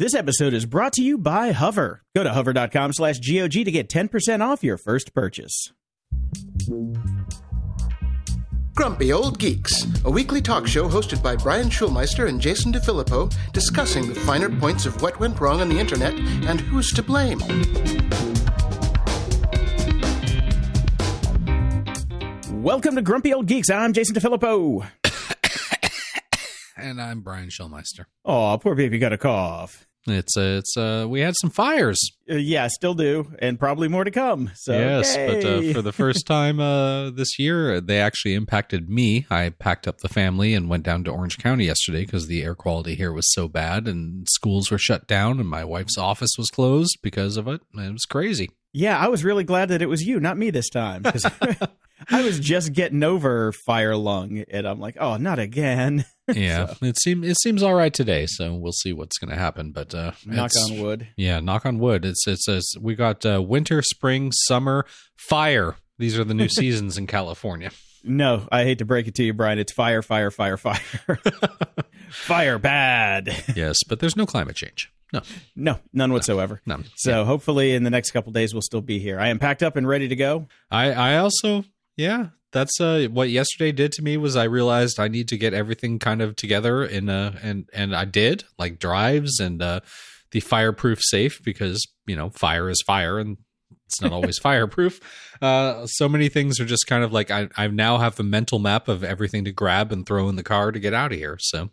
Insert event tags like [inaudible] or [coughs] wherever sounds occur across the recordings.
This episode is brought to you by Hover. Go to hover.com slash GOG to get 10% off your first purchase. Grumpy Old Geeks, a weekly talk show hosted by Brian Schulmeister and Jason DeFilippo, discussing the finer points of what went wrong on the internet and who's to blame. Welcome to Grumpy Old Geeks. I'm Jason DeFilippo. [coughs] and I'm Brian Schulmeister. Oh, poor baby got a cough. It's uh, it's uh, we had some fires. Uh, yeah, still do, and probably more to come. So yes, but uh, for the first [laughs] time uh, this year, they actually impacted me. I packed up the family and went down to Orange County yesterday because the air quality here was so bad, and schools were shut down, and my wife's office was closed because of it. It was crazy. yeah, I was really glad that it was you, not me this time, [laughs] [laughs] [laughs] I was just getting over fire lung, and I'm like, oh, not again. [laughs] Yeah, it seems it seems all right today, so we'll see what's going to happen. But uh, Knock on wood. Yeah, knock on wood. It's it says we got uh, winter, spring, summer, fire. These are the new [laughs] seasons in California. No, I hate to break it to you, Brian. It's fire, fire, fire, fire. fire bad. Yes, but there's no climate change. No, No, none whatsoever. no. So hopefully in the next couple days we'll still be here. I am packed up and ready to go. I I also yeah. That's uh what yesterday did to me was I realized I need to get everything kind of together in uh and and I did like drives and uh the fireproof safe because you know fire is fire and it's not always [laughs] fireproof. Uh, so many things are just kind of like I I now have the mental map of everything to grab and throw in the car to get out of here. So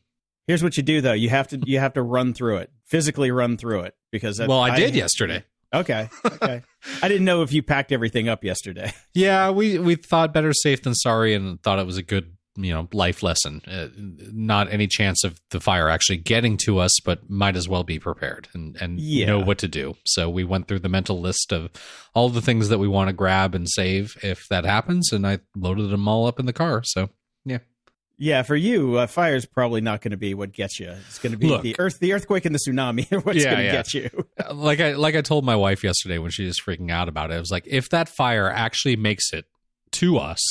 Here's what you do though. You have to you have to run through it. Physically run through it because that, well, I did yesterday. Okay. Okay. I didn't know if you packed everything up yesterday. [laughs] Yeah, we we thought better safe than sorry, and thought it was a good you know life lesson. Uh, not any chance of the fire actually getting to us, but might as well be prepared and and Yeah. know what to do. So we went through the mental list of all the things that we want to grab and save if that happens, and I loaded them all up in the car. So Yeah, for you, uh, fire's probably not going to be what gets you. It's going to be Look. the earth, the earthquake, and the tsunami. are What's Yeah, going to yeah. get you? [laughs] Uh, like I like I told my wife yesterday when she was freaking out about it, I was like, if that fire actually makes it to us,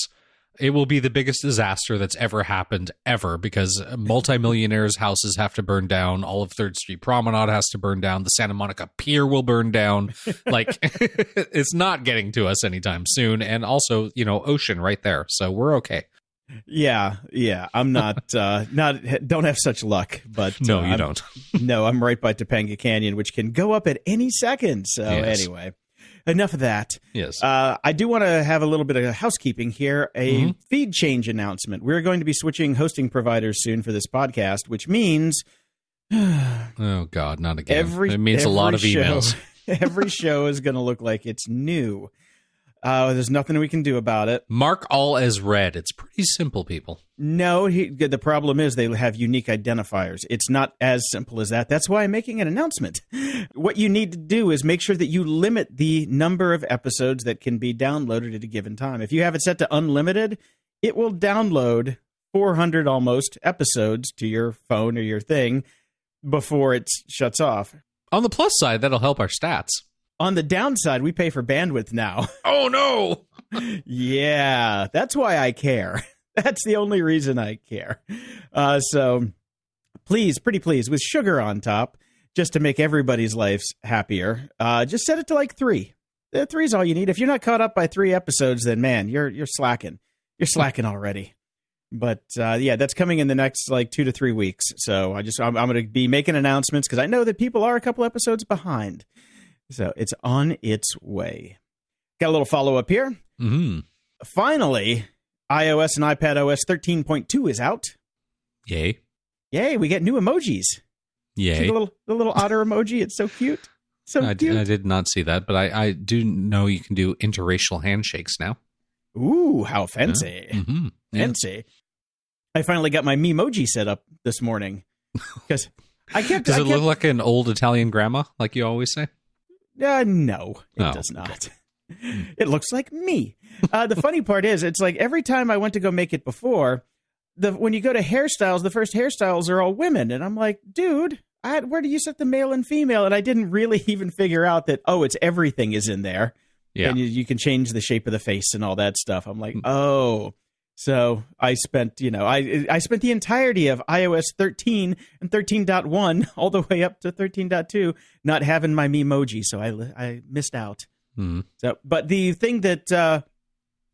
it will be the biggest disaster that's ever happened ever because multimillionaires' houses have to burn down, all of Third Street Promenade has to burn down, the Santa Monica Pier will burn down. [laughs] like [laughs] it's not getting to us anytime soon, and also you know ocean right there, so we're okay. Yeah, yeah. I'm not, [laughs] uh, not, don't have such luck, but No, uh, you I'm- don't. [laughs] No, I'm right by Topanga Canyon, which can go up at any second. So Yes. anyway, enough of that. Yes. Uh, I do want to have a little bit of housekeeping here. A Mhm. feed change announcement. We're going to be switching hosting providers soon for this podcast, which means [sighs] oh God, not again. every it means a lot of show- emails. [laughs] every show is going to look like it's new. Uh, there's nothing we can do about it. Mark all as read. It's pretty simple, people. No, he, the problem is they have unique identifiers. It's not as simple as that. That's why I'm making an announcement. [laughs] What you need to do is make sure that you limit the number of episodes that can be downloaded at a given time. If you have it set to unlimited, it will download 400 almost episodes to your phone or your thing before it shuts off. On the plus side, that'll help our stats. On the downside, we pay for bandwidth now. [laughs] Oh no! yeah, that's why I care. [laughs] That's the only reason I care. Uh, so please, pretty please, with sugar on top, just to make everybody's lives happier. Uh, just set it to like three. Uh, Three's all you need. If you're not caught up by three episodes, then man, you're you're slacking. You're slacking already. But uh, yeah, that's coming in the next like two to three weeks. So I just I'm, I'm going to be making announcements because I know that people are a couple episodes behind. So it's on its way. Got a little follow up here Mm-hmm. finally, iOS and iPad OS 13.2 is out. Yay! Yay, we get new emojis. Yay! the little the little otter emoji, it's so cute. So I, cute. did, I did not see that, but I, I do know you can do interracial handshakes now. Ooh, how fancy. Mm-hmm. Fancy. I finally got my Memoji set up this morning. [laughs] Because I kept Does I it kept, look like an old Italian grandma, like you always say? Uh, no, it Oh, does not. [laughs] It looks like me. Uh, the funny part is, it's like every time I went to go make it before, the when you go to hairstyles, the first hairstyles are all women, and I'm like, dude, I where do you set the male and female? And I didn't really [laughs] even figure out that oh, it's everything is in there, Yeah. and you, you can change the shape of the face and all that stuff. I'm like, oh, So I spent, you know, I I spent the entirety of iOS 13 and 13.1 [laughs] all the way up to 13.2 not having my Memoji, so I I missed out. Hmm. So, but the thing that uh,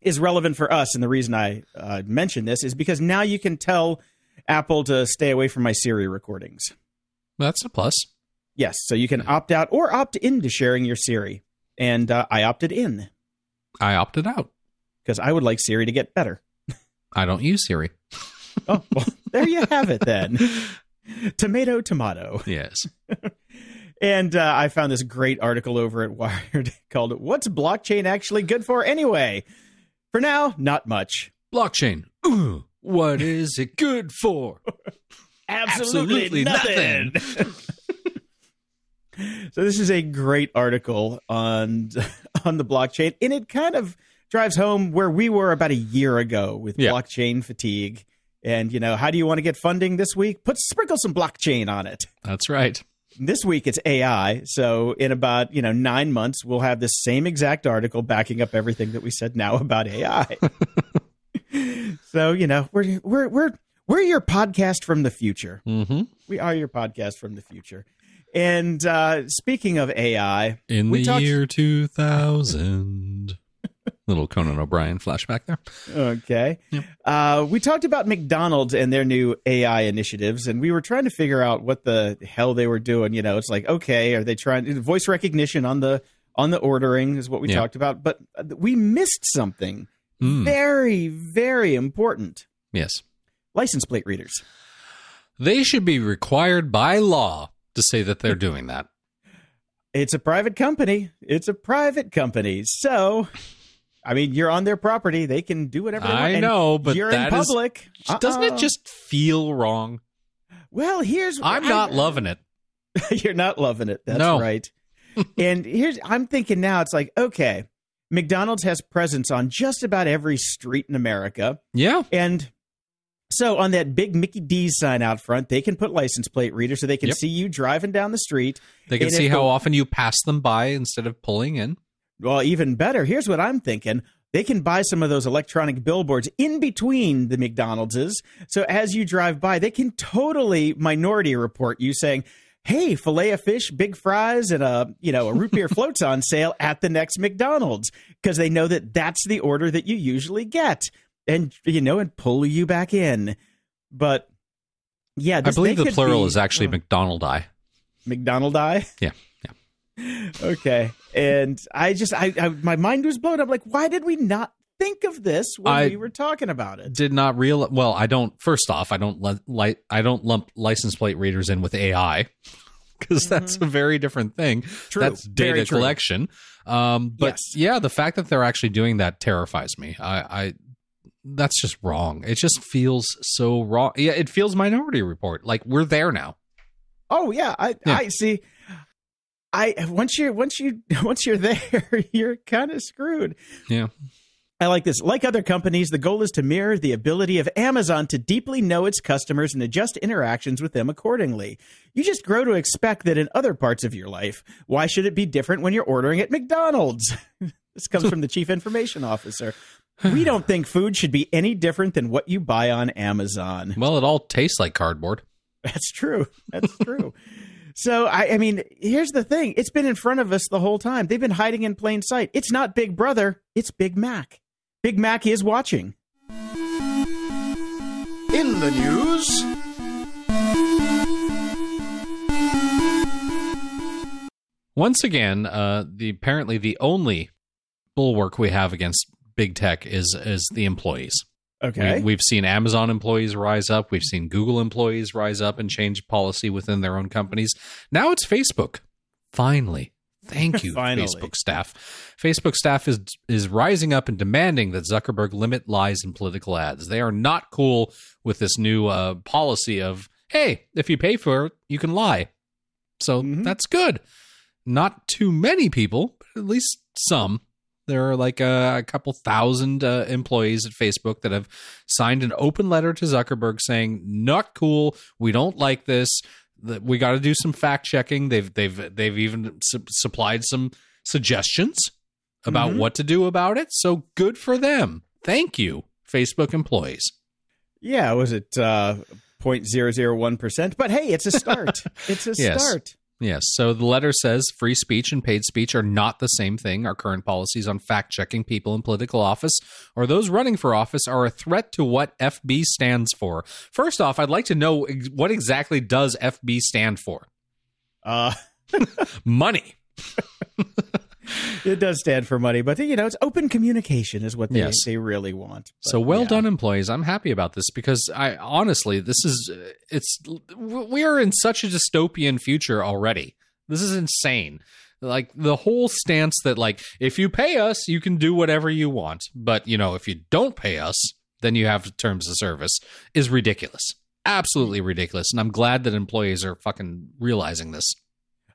is relevant for us, and the reason I uh, mention this is because now you can tell Apple to stay away from my Siri recordings. That's a plus. Yes, so you can opt out or opt into sharing your Siri, and uh, I opted in I opted out. because I would like Siri to get better. I don't use Siri. [laughs] Oh, well, there you have it then. [laughs] tomato, tomato. Yes. [laughs] And uh, I found this great article over at Wired called "What's Blockchain Actually Good For Anyway." For now, not much. Blockchain. Ooh, what is it good for? Absolutely, Absolutely nothing. so this is a great article on on the blockchain, and it kind of drives home where we were about a year ago with Yeah. blockchain fatigue. And you know, how do you want to get funding this week? Put sprinkle some blockchain on it. That's right. This week it's AI. So in about, you know, 9 months we'll have the same exact article backing up everything that we said now about AI. [laughs] so, you know, we're we're we're we're your podcast from the future. Mm-hmm. We are your podcast from the future. And uh speaking of AI, In the talked- year 2000. Little Conan O'Brien flashback there. Okay. Yep. Uh, we talked about McDonald's and their new AI initiatives, and we were trying to figure out what the hell they were doing. You know, it's like, okay, are they trying voice recognition on the on the ordering is what we talked about, but we missed something Mm, very, very important: yes. license plate readers. They should be required by law to say that they're doing that. It's a private company. It's a private company, so. I mean, you're on their property. They can do whatever they want. I know, but you're in public. Doesn't Uh-uh. it just feel wrong? Well, here's I'm I- not loving it. [laughs] You're not loving it. That's No. right. [laughs] and here's I'm thinking now it's like, okay, McDonald's has presence on just about every street in America. Yeah. And so on that big Mickey D's sign out front, they can put license plate readers so they can Yep. see you driving down the street. They can see if how the- often you pass them by instead of pulling in. Well, even better, here's what I'm thinking. They can buy some of those electronic billboards in between the McDonald's. So as you drive by, they can totally minority report you saying, Hey, filet of fish, big fries, and a you know a root beer [laughs] floats on sale at the next McDonald's because they know that that's the order that you usually get, and you know, and pull you back in. But yeah, I believe the plural be- is actually oh, McDonald Eye. McDonald eye. Yeah, Okay, and I just I, I my mind was blown. I'm like, why did we not think of this when I- we were talking about it? Did not real well. I don't. First off, I don't let li- I don't lump license plate readers in with AI because that's a very different thing. Mm-hmm. True, That's data collection. Um, but Yes. yeah, the fact that they're actually doing that terrifies me. I, I that's just wrong. It just feels so wrong. Yeah, it feels Minority Report. Like we're there now. Oh yeah, I Yeah. I see. I once you're once you [laughs] once you're there, [laughs] you're kind of screwed. Yeah. I like this. Like other companies, the goal is to mirror the ability of Amazon to deeply know its customers and adjust interactions with them accordingly. You just grow to expect that in other parts of your life. Why should it be different when you're ordering at McDonald's? [laughs] this comes from the chief information officer. We [sighs] don't think food should be any different than what you buy on Amazon. Well, it all tastes like cardboard. That's true. That's true. So I, I mean, here's the thing: it's been in front of us the whole time. They've been hiding in plain sight. It's not Big Brother; it's Big Mac. Big Mac is watching. In the news, Once again, uh, the apparently the only bulwark we have against big tech is is the employees. Okay. We, we've seen Amazon employees rise up. We've seen Google employees rise up and change policy within their own companies. Now it's Facebook. Finally. Thank [laughs] you. Facebook staff. Facebook staff is is rising up and demanding that Zuckerberg limit lies in political ads. They are not cool with this new uh, policy of, hey, if you pay for it, you can lie. So Mhm. that's good. Not too many people, but at least some. There are like a, a couple thousand uh, employees at Facebook that have signed an open letter to Zuckerberg saying, "Not cool. We don't like this. We got to do some fact checking." They've they've they've even su- supplied some suggestions about Mhm. what to do about it. So good for them. Thank you, Facebook employees. Yeah, was it uh 0.001%? But hey, it's a start. [laughs] it's a Yes. start. Yes. So the letter says free speech and paid speech are not the same thing. Our current policies on fact checking people in political office or those running for office are a threat to what FB stands for. First off, I'd like to know ex- what exactly does FB stand for? Uh [laughs] Money. [laughs] [laughs] it does stand for money, but you know, it's open communication is what they, Yes. they really want. But, So well yeah. done, employees. I'm happy about this because I honestly, this is it's we are in such a dystopian future already. This is insane. Like the whole stance that like if you pay us, you can do whatever you want, but you know if you don't pay us, then you have terms of service is ridiculous. Absolutely ridiculous. And I'm glad that employees are fucking realizing this.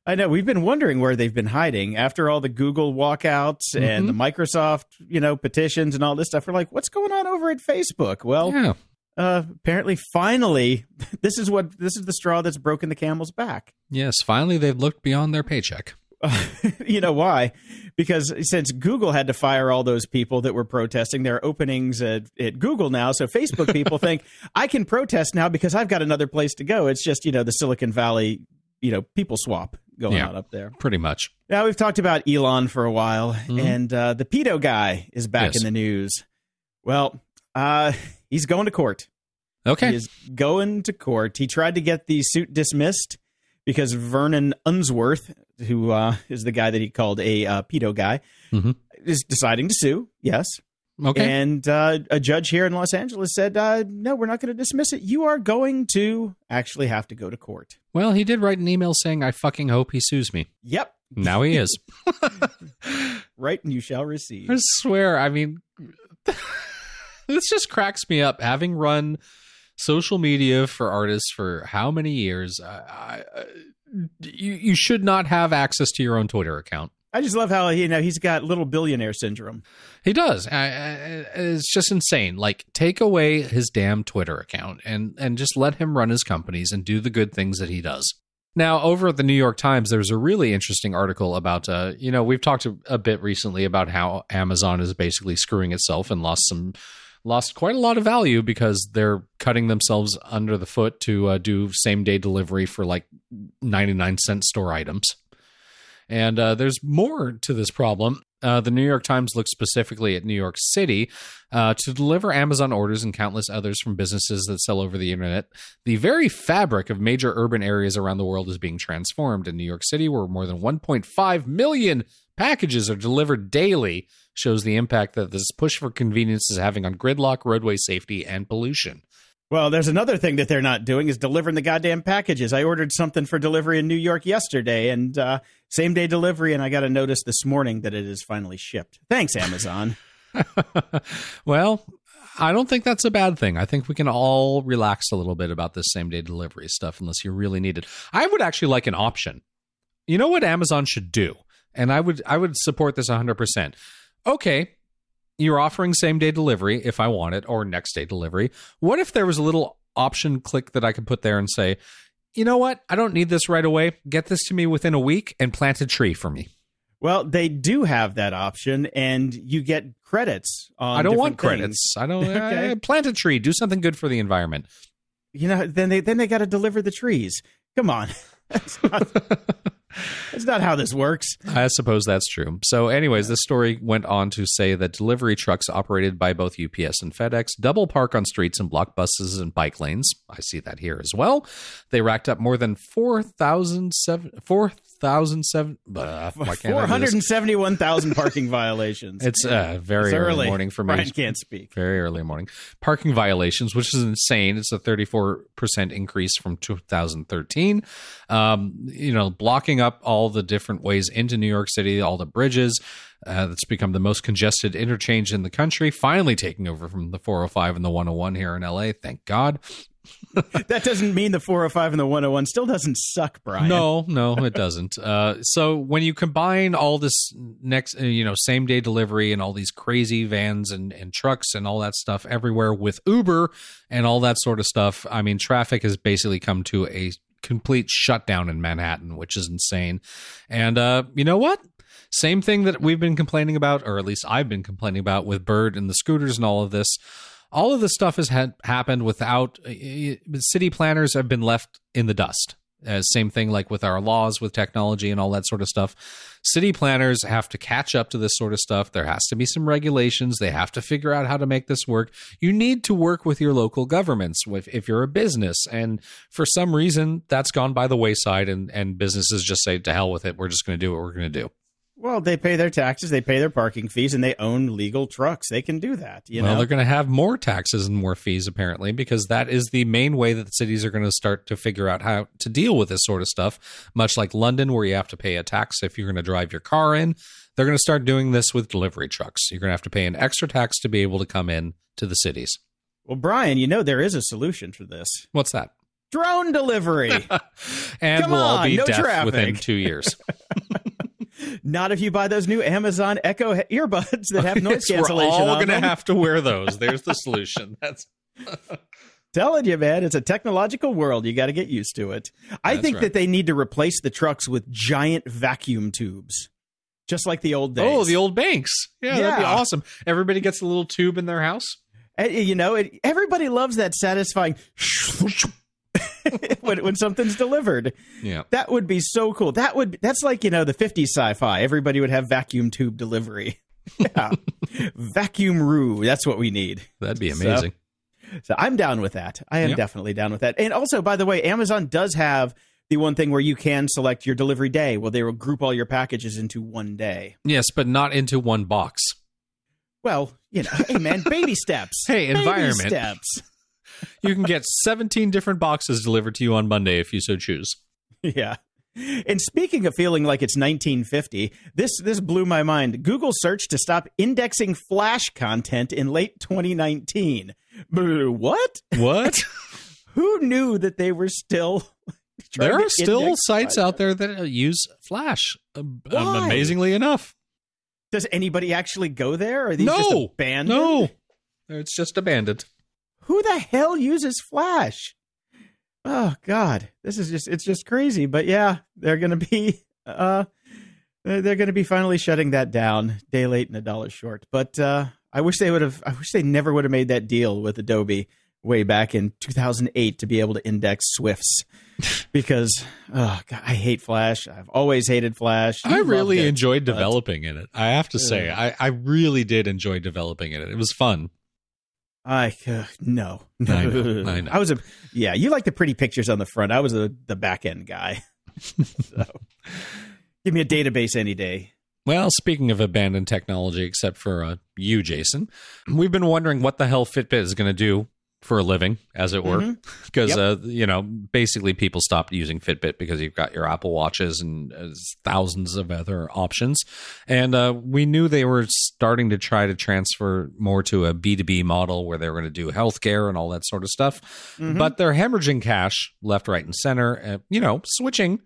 I know we've been wondering where they've been hiding after all the Google walkouts and the Mm-hmm. Microsoft, you know, petitions and all this stuff. We're like, what's going on over at Facebook? Well, yeah. uh, apparently, finally, [laughs] this is what this is the straw that's broken the camel's back. Yes, finally they've looked beyond their paycheck. [laughs] you know why? Because since Google had to fire all those people that were protesting, there are openings at, at Google now. So Facebook people [laughs] think I can protest now because I've got another place to go. It's just you know the Silicon Valley, you know, people swap going Yeah. on up there. Pretty much. Now we've talked about Elon for a while, and uh, the pedo guy is back Yes. in the news. Well, uh, he's going to court. Okay. he's going to court. He tried to get the suit dismissed because Vernon Unsworth, who uh, is the guy that he called a uh, pedo guy, Mhm. is deciding to sue. Yes, Okay. and uh, a judge here in Los Angeles said, uh, "No, we're not going to dismiss it. You are going to actually have to go to court." Well, he did write an email saying, I fucking hope he sues me. Yep, Now he is. [laughs] right, and you shall receive. I swear, I mean, [laughs] this just cracks me up. Having run social media for artists for how many years, I, I, you, you should not have access to your own Twitter account. I just love how you know he's got little billionaire syndrome. He does. I, I, it's just insane. Like, take away his damn Twitter account and and just let him run his companies and do the good things that he does. Now, over at the New York Times, there's a really interesting article about, uh, you know, we've talked a, a bit recently about how Amazon is basically screwing itself and lost some, lost quite a lot of value because they're cutting themselves under the foot to uh, do same day delivery for like 99 cent store items. And uh, there's more to this problem. Uh, the New York Times looked specifically at New York City uh, to deliver Amazon orders and countless others from businesses that sell over the internet. The very fabric of major urban areas around the world is being transformed. In New York City, where more than 1.5 million packages are delivered daily, shows the impact that this push for convenience is having on gridlock, roadway safety, and pollution. Well, there's another thing that they're not doing is delivering the goddamn packages. I ordered something for delivery in New York yesterday, and uh, same day delivery, and I got a notice this morning that it is finally shipped. Thanks, Amazon. [laughs] [laughs] well, I don't think that's a bad thing. I think we can all relax a little bit about this same day delivery stuff unless you really need it. I would actually like an option. You know what Amazon should do? And I would I would support this 100%. Okay, you're offering same day delivery if I want it or next day delivery. What if there was a little option click that I could put there and say, "You know what? I don't need this right away. Get this to me within a week and plant a tree for me." well, they do have that option, and you get credits. On I don't want different credits. things. I don't [laughs] Okay. uh, plant a tree. Do something good for the environment. You know, then they then they got to deliver the trees. Come on, [laughs] not, [laughs] that's not how this works. I suppose that's true. So, anyways, this story went on to say that delivery trucks operated by both UPS and FedEx double park on streets and block buses and bike lanes. I see that here as well. They racked up more than 4,007 4,007 uh, why can't I Four hundred and seventy-one thousand parking violations. It's uh, very It's early morning for me. Brian can't speak. Very early morning. Parking violations, which is insane. It's a 34% increase from 2013. Um, you know, blocking up all the different ways into New York City, all the bridges. Uh, that's become the most congested interchange in the country, finally taking over from the 405 and the 101 here in LA. Thank God. [laughs] That doesn't mean the 405 and the 101 still doesn't suck, Brian. No, no, it doesn't. Uh, so when you combine all this next, uh, you know, same day delivery and all these crazy vans and, and trucks and all that stuff everywhere with Uber and all that sort of stuff, I mean, traffic has basically come to a complete shutdown in Manhattan, which is insane. And uh, you know what? Same thing that we've been complaining about, or at least I've been complaining about with Bird and the scooters and all of this. All of this stuff has happened without uh, city planners have been left in the dust. Uh, same thing like with our laws, with technology, and all that sort of stuff. City planners have to catch up to this sort of stuff. There has to be some regulations. They have to figure out how to make this work. You need to work with your local governments if, if you're a business. And for some reason, that's gone by the wayside, and, and businesses just say, to hell with it. We're just going to do what we're going to do. Well, they pay their taxes, they pay their parking fees, and they own legal trucks. They can do that. You well, know, they're going to have more taxes and more fees apparently because that is the main way that the cities are going to start to figure out how to deal with this sort of stuff. Much like London, where you have to pay a tax if you're going to drive your car in, they're going to start doing this with delivery trucks. You're going to have to pay an extra tax to be able to come in to the cities. Well, Brian, you know there is a solution for this. What's that? Drone delivery. [laughs] and Come we'll all on, be no deaf traffic. within two years. [laughs] Not if you buy those new Amazon Echo earbuds that have [laughs] noise Yes, cancellation. We're all going to have to wear those. [laughs] There's the solution. That's [laughs] Telling you, man, it's a technological world. You got to get used to it. I That's think right. that they need to replace the trucks with giant vacuum tubes, just like the old oh, days. oh, the old banks. Yeah, that'd be awesome. Everybody gets a little tube in their house. And, you know, it, everybody loves that satisfying [laughs] when, when something's delivered. Yeah. That would be so cool. That would that's like you know the '50s sci-fi. Everybody would have vacuum tube delivery. [laughs] Yeah, vacuum roo. That's what we need. That'd be So- amazing. So I'm down with that. I am Yep. definitely down with that. And also, by the way, Amazon does have the one thing where you can select your delivery day. Well, they will group all your packages into one day. Yes, but not into one box. Well, you know, hey man, baby steps. [laughs] Hey, Baby environment. steps. You can get 17 different boxes delivered to you on Monday if you so choose. Yeah. And speaking of feeling like it's 1950, this this blew my mind. Google search to stop indexing Flash content in late 2019. What? What? [laughs] Who knew that they were still? [laughs] there are still sites out there that uh, use Flash. Um, um, amazingly enough. Does anybody actually go there? Are these just abandoned? No. It's just abandoned. Who the hell uses Flash? Oh God, this is just—it's just crazy. But yeah, they're going to be, [laughs] uh, they're, going to be finally shutting that down. Day late and a dollar short. But uh, I wish they would have. I wish they never would have made that deal with Adobe way back in 2008 to be able to index Swifts. [laughs] Because oh God, I hate Flash. I've always hated Flash. I You really it, enjoyed developing in it. I have to say, I, I really did enjoy developing in it. It was fun. I uh, no, no. [laughs] I know, I know. was a yeah. You like the pretty pictures on the front. I was a the back end guy. [laughs] so, give me a database any day. Well, speaking of abandoned technology, except for uh, you, Jason, we've been wondering what the hell Fitbit is going to do for a living, as it were, Mhm. because Yep. uh, you know, basically people stopped using Fitbit because you've got your Apple Watches and uh, thousands of other options, and uh, we knew they were starting to try to transfer more to a B two B model where they were going to do healthcare and all that sort of stuff, Mhm. but they're hemorrhaging cash left, right, and center. Uh, you know, switching,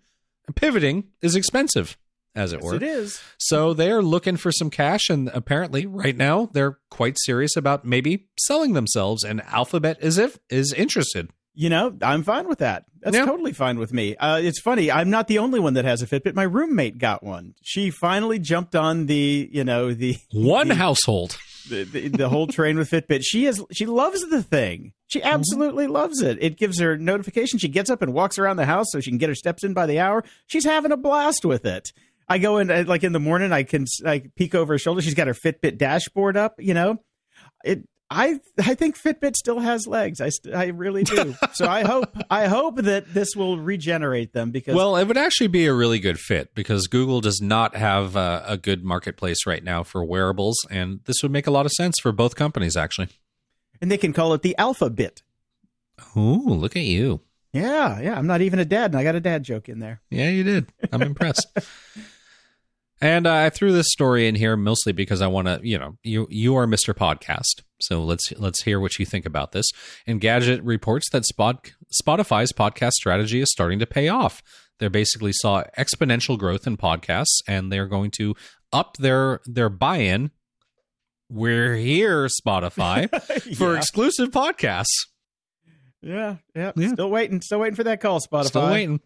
and pivoting is expensive, as it Yes, were. it is. So they're looking for some cash, and apparently, right now, they're quite serious about maybe selling themselves. And Alphabet is if is interested. You know, I'm fine with that. That's Yeah. totally fine with me. Uh, it's funny. I'm not the only one that has a Fitbit. My roommate got one. She finally jumped on the, you know, the One the, household. the, the, the whole train with Fitbit. She is she loves the thing. She absolutely loves it. It gives her notification. She gets up and walks around the house so she can get her steps in by the hour. She's having a blast with it. I go in uh, like in the morning. I can I peek over her shoulder. She's got her Fitbit dashboard up. You know, it. I I think Fitbit still has legs. I st- I really do. [laughs] so I hope I hope that this will regenerate them because Well, it would actually be a really good fit because Google does not have uh, a good marketplace right now for wearables, and this would make a lot of sense for both companies, actually. and they can call it the Alpha Bit. Ooh, look at you! Yeah, yeah. I'm not even a dad, and I got a dad joke in there. Yeah, you did. I'm impressed. [laughs] And uh, I threw this story in here mostly because I want to, you know, you you are Mr. Podcast, so let's let's hear what you think about this. Engadget reports that Spot, Spotify's podcast strategy is starting to pay off. They basically saw exponential growth in podcasts, and they're going to up their their buy-in. We're here, Spotify, [laughs] for Yeah. exclusive podcasts. Yeah, yeah, Yeah. Still waiting. Still waiting for that call, Spotify. Still waiting.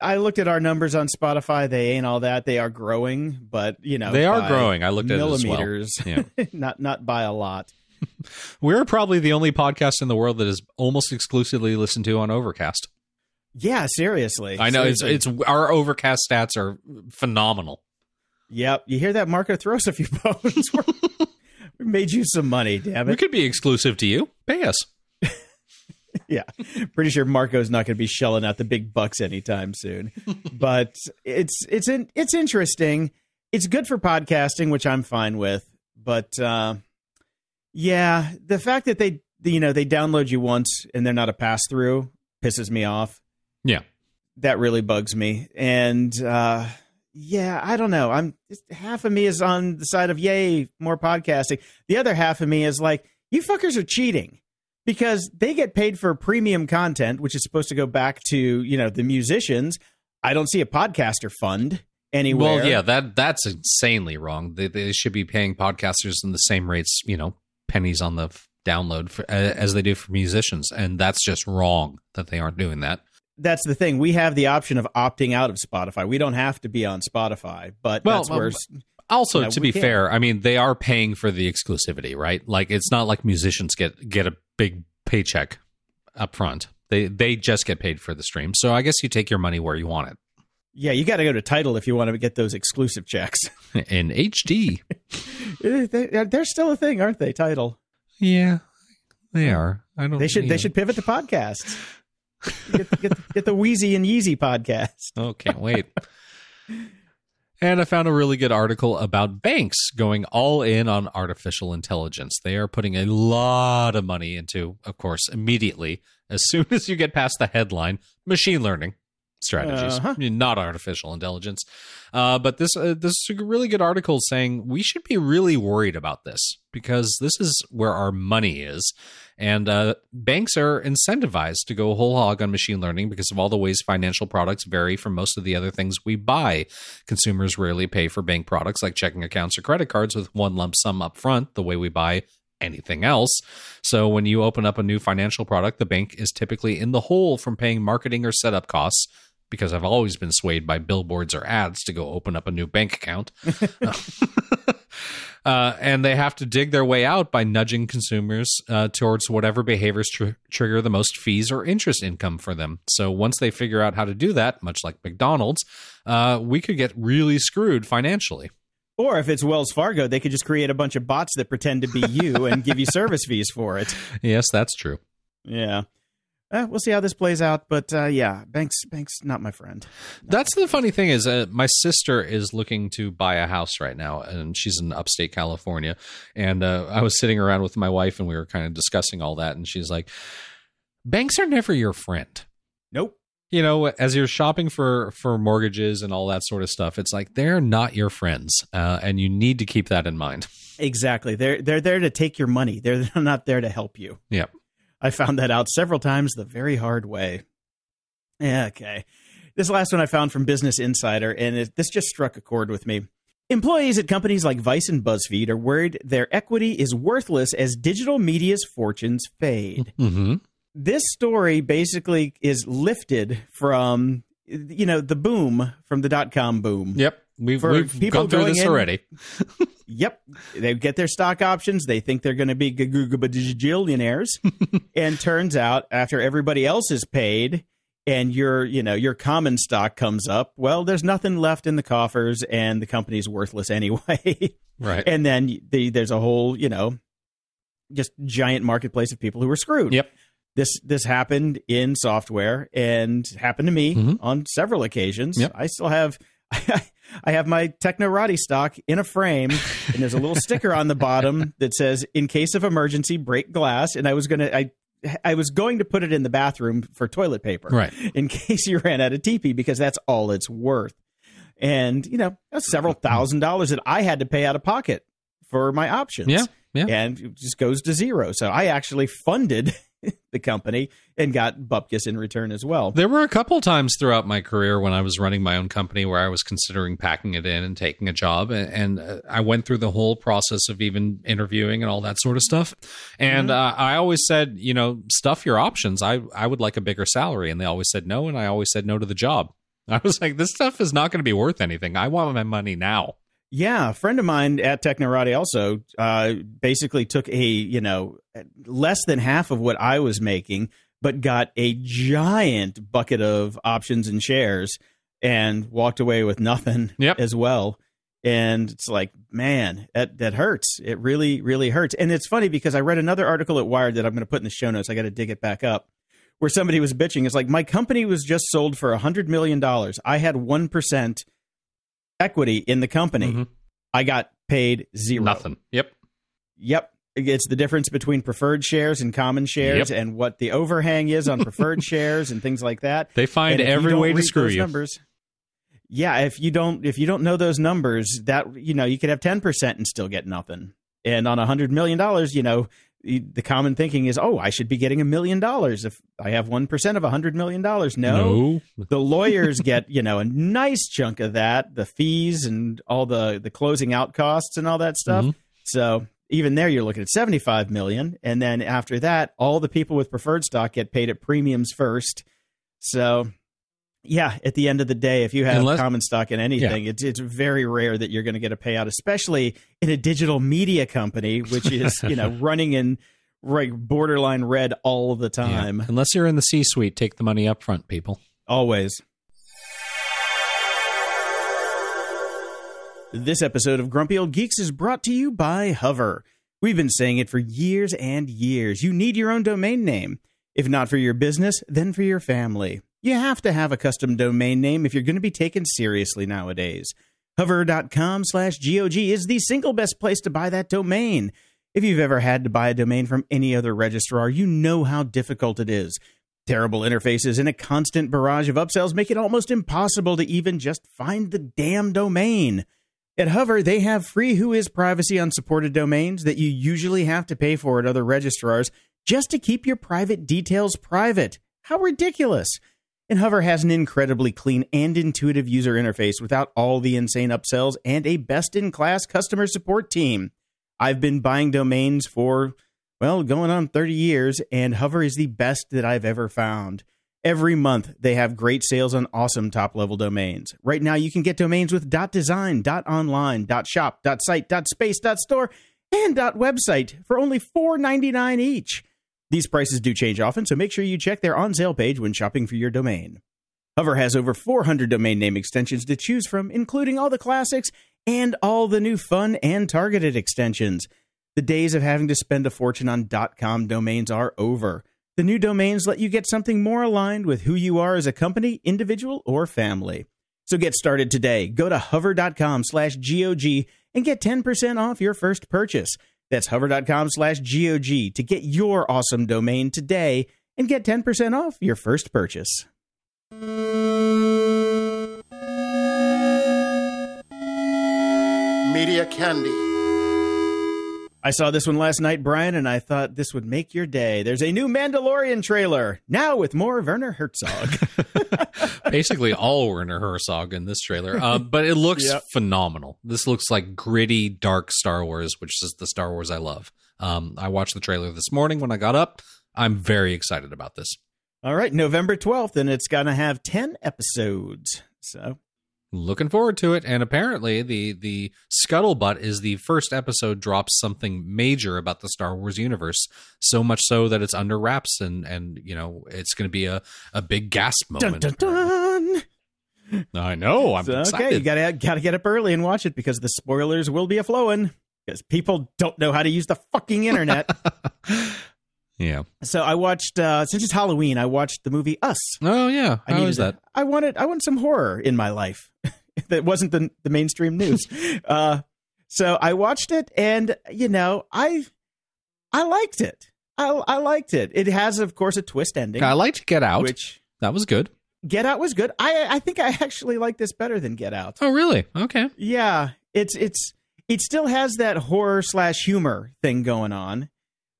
I looked at our numbers on Spotify. They ain't all that. They are growing, but you know They are growing. I looked at it as well. millimeters, Yeah. [laughs] not not by a lot. [laughs] We're probably the only podcast in the world that is almost exclusively listened to on Overcast. Yeah, seriously. I know it's Seriously. it's our Overcast stats are phenomenal. Yep. You hear that, Marco? Throw us a few [laughs] bones. We're- made you some money, damn it. We could be exclusive to you. Pay us. Yeah. Pretty sure Marco's not going to be shelling out the big bucks anytime soon. [laughs] but it's it's in, it's interesting. It's good for podcasting, which I'm fine with. But uh, yeah, the fact that they you know they download you once and they're not a pass through pisses me off. Yeah. that really bugs me. And uh, yeah, I don't know. I'm half of me is on the side of yay, more podcasting. The other half of me is like, you fuckers are cheating because they get paid for premium content, which is supposed to go back to you know the musicians. I don't see a podcaster fund anywhere. Well, yeah, that that's insanely wrong. They, they should be paying podcasters in the same rates, you know, pennies on the f- download for, uh, as they do for musicians, and that's just wrong that they aren't doing that. that's the thing. We have the option of opting out of Spotify. We don't have to be on Spotify, but Well, that's where um, Also, to be can. fair, I mean they are paying for the exclusivity, right? Like it's not like musicians get get a big paycheck up front. They they just get paid for the stream. So I guess you take your money where you want it. yeah, you got to go to Tidal if you want to get those exclusive checks. [laughs] In HD. They, they're still a thing, aren't they? Tidal. yeah. They are. I don't They should. you They should pivot to podcasts. Get, get, get the Weezy and Yeezy podcast. Oh, can't wait. [laughs] and I found a really good article about banks going all in on artificial intelligence. They are putting a lot of money into, of course, immediately, as [laughs] soon as you get past the headline, machine learning strategies, Uh-huh. not artificial intelligence. Uh, but this uh, this is a really good article saying we should be really worried about this because this is where our money is, and uh, banks are incentivized to go whole hog on machine learning because of all the ways financial products vary from most of the other things we buy. Consumers rarely pay for bank products like checking accounts or credit cards with one lump sum up front, the way we buy anything else. So when you open up a new financial product, the bank is typically in the hole from paying marketing or setup costs. Because I've always been swayed by billboards or ads to go open up a new bank account. [laughs] [laughs] uh, and they have to dig their way out by nudging consumers uh, towards whatever behaviors tr- trigger the most fees or interest income for them. So once they figure out how to do that, much like McDonald's, uh, we could get really screwed financially. Or if it's Wells Fargo, they could just create a bunch of bots that pretend to be you and give you [laughs] service fees for it. Yes, that's true. Yeah. Uh, we'll see how this plays out, but uh, yeah, banks, banks, not my friend. That's the funny thing is, uh, my sister is looking to buy a house right now, and she's in upstate California. And uh, I was sitting around with my wife, and we were kind of discussing all that, and she's like, "Banks are never your friend." Nope. you know as you're shopping for for mortgages and all that sort of stuff it's like they're not your friends uh, and you need to keep that in mind Exactly. They're they're there to take your money. They're not there to help you. Yep. I found that out several times the very hard way. Yeah, okay. This last one I found from Business Insider, and it, this just struck a chord with me. Employees at companies like Vice and BuzzFeed are worried their equity is worthless as digital media's fortunes fade. mm-hmm. this story basically is lifted from you know the boom from the dot com boom. yep we've, we've people gone through going this in- already [laughs] Yep. They get their stock options. They think they're going to be gajillionaires. [laughs] and turns out after everybody else is paid and your, you know, your common stock comes up, well, there's nothing left in the coffers and the company's worthless anyway. [laughs] right and then the, there's a whole, you know, just giant marketplace of people who are screwed. Yep. This this happened in software and happened to me Mhm. on several occasions. Yep. I still have [laughs] I have my Technorati stock in a frame, and there's a little sticker on the bottom that says "In case of emergency, break glass." And I was gonna I I was going to put it in the bathroom for toilet paper, right in [laughs] case you ran out of TP because that's all it's worth. And you know, that's several thousand dollars that I had to pay out of pocket for my options. yeah yeah and it just goes to zero. So I actually funded [laughs] the company and got bupkis in return as well. there were a couple times throughout my career when I was running my own company where I was considering packing it in and taking a job, and, and uh, I went through the whole process of even interviewing and all that sort of stuff. And uh, I always said, you know, stuff your options. I I would like a bigger salary, and they always said no, and I always said no to the job. [laughs] I was like, this stuff is not going to be worth anything. I want my money now. Yeah, a friend of mine at Technorati also uh, basically took a you know less than half of what I was making, but got a giant bucket of options and shares and walked away with nothing Yep. as well. And it's like, man, that that hurts. It really, really hurts. And it's funny because I read another article at Wired that I'm going to put in the show notes. I got to dig it back up, where somebody was bitching. It's like my company was just sold for a hundred million dollars. I had one percent equity in the company. Mhm. I got paid zero. Nothing. Yep. Yep. It's the difference between preferred shares and common shares Yep. and what the overhang is on preferred [laughs] shares and things like that. They find And if you every way to screw you. Numbers, yeah, if you don't if you don't know those numbers, that you know you could have ten percent and still get nothing. And on a hundred million dollars, you know the common thinking is, oh, I should be getting a million dollars if I have one percent of a hundred million dollars. No, No. the lawyers get you know a nice chunk of that, the fees and all the the closing out costs and all that stuff. Mhm. So even there, you're looking at 75 million, and then after that, all the people with preferred stock get paid at premiums first. So, yeah, at the end of the day, if you have Unless- common stock in anything, it's it's very rare that you're going to get a payout, especially in a digital media company, which is [laughs] you know running in right borderline red all the Yeah. time, Unless you're in the C suite, take the money up front, people. always. This episode of Grumpy Old Geeks is brought to you by Hover. We've been saying it for years and years. You need your own domain name. If not for your business, then for your family. You have to have a custom domain name if you're going to be taken seriously nowadays. Hover.com slash GOG is the single best place to buy that domain. If you've ever had to buy a domain from any other registrar, you know how difficult it is. Terrible interfaces and a constant barrage of upsells make it almost impossible to even just find the damn domain. At Hover, they have free Whois Privacy unsupported domains that you usually have to pay for at other registrars just to keep your private details private. How ridiculous! And Hover has an incredibly clean and intuitive user interface without all the insane upsells and a best in class customer support team. I've been buying domains for, well, going on 30 years, and Hover is the best that I've ever found. Every month, they have great sales on awesome top level domains. Right now, you can get domains with .design, .online, .shop, .site, .space, .store, and .website for only $4.99 each. These prices do change often, so make sure you check their on sale page when shopping for your domain. Hover has over 400 domain name extensions to choose from, including all the classics and all the new fun and targeted extensions. The days of having to spend a fortune on .com domains are over. The new domains let you get something more aligned with who you are as a company, individual, or family. So get started today. Go to hover.com slash GOG and get 10% off your first purchase. That's hover.com slash GOG to get your awesome domain today and get 10% off your first purchase. Media Candy. I saw this one last night, Brian, and I thought this would make your day. There's a new Mandalorian trailer now with more Werner Herzog. [laughs] [laughs] Basically, all Werner Herzog in this trailer, uh, but it looks Yep. phenomenal. This looks like gritty, dark Star Wars, which is the Star Wars I love. Um, I watched the trailer this morning when I got up. I'm very excited about this. All right, November 12th, and it's going to have 10 episodes. So, Looking forward to it. And apparently, the the scuttlebutt is the first episode drops something major about the Star Wars universe. So much so that it's under wraps, and and you know it's going to be a a big gasp moment. dun dun. I know. I'm So, excited. okay, you got to got to get up early and watch it because the spoilers will be a flowing because people don't know how to use the fucking internet. [laughs] yeah. so, I watched uh since it's Halloween, I watched the movie Us. Oh yeah. I How needed is that? I wanted I wanted some horror in my life [laughs] that wasn't the the mainstream news. [laughs] uh, so I watched it, and you know, I I liked it. I I liked it. It has, of course, a twist ending, I liked Get Out. which that was good. Get Out was good. I I think I actually like this better than Get Out. Oh really? Okay. Yeah, it's it's it still has that horror slash humor thing going on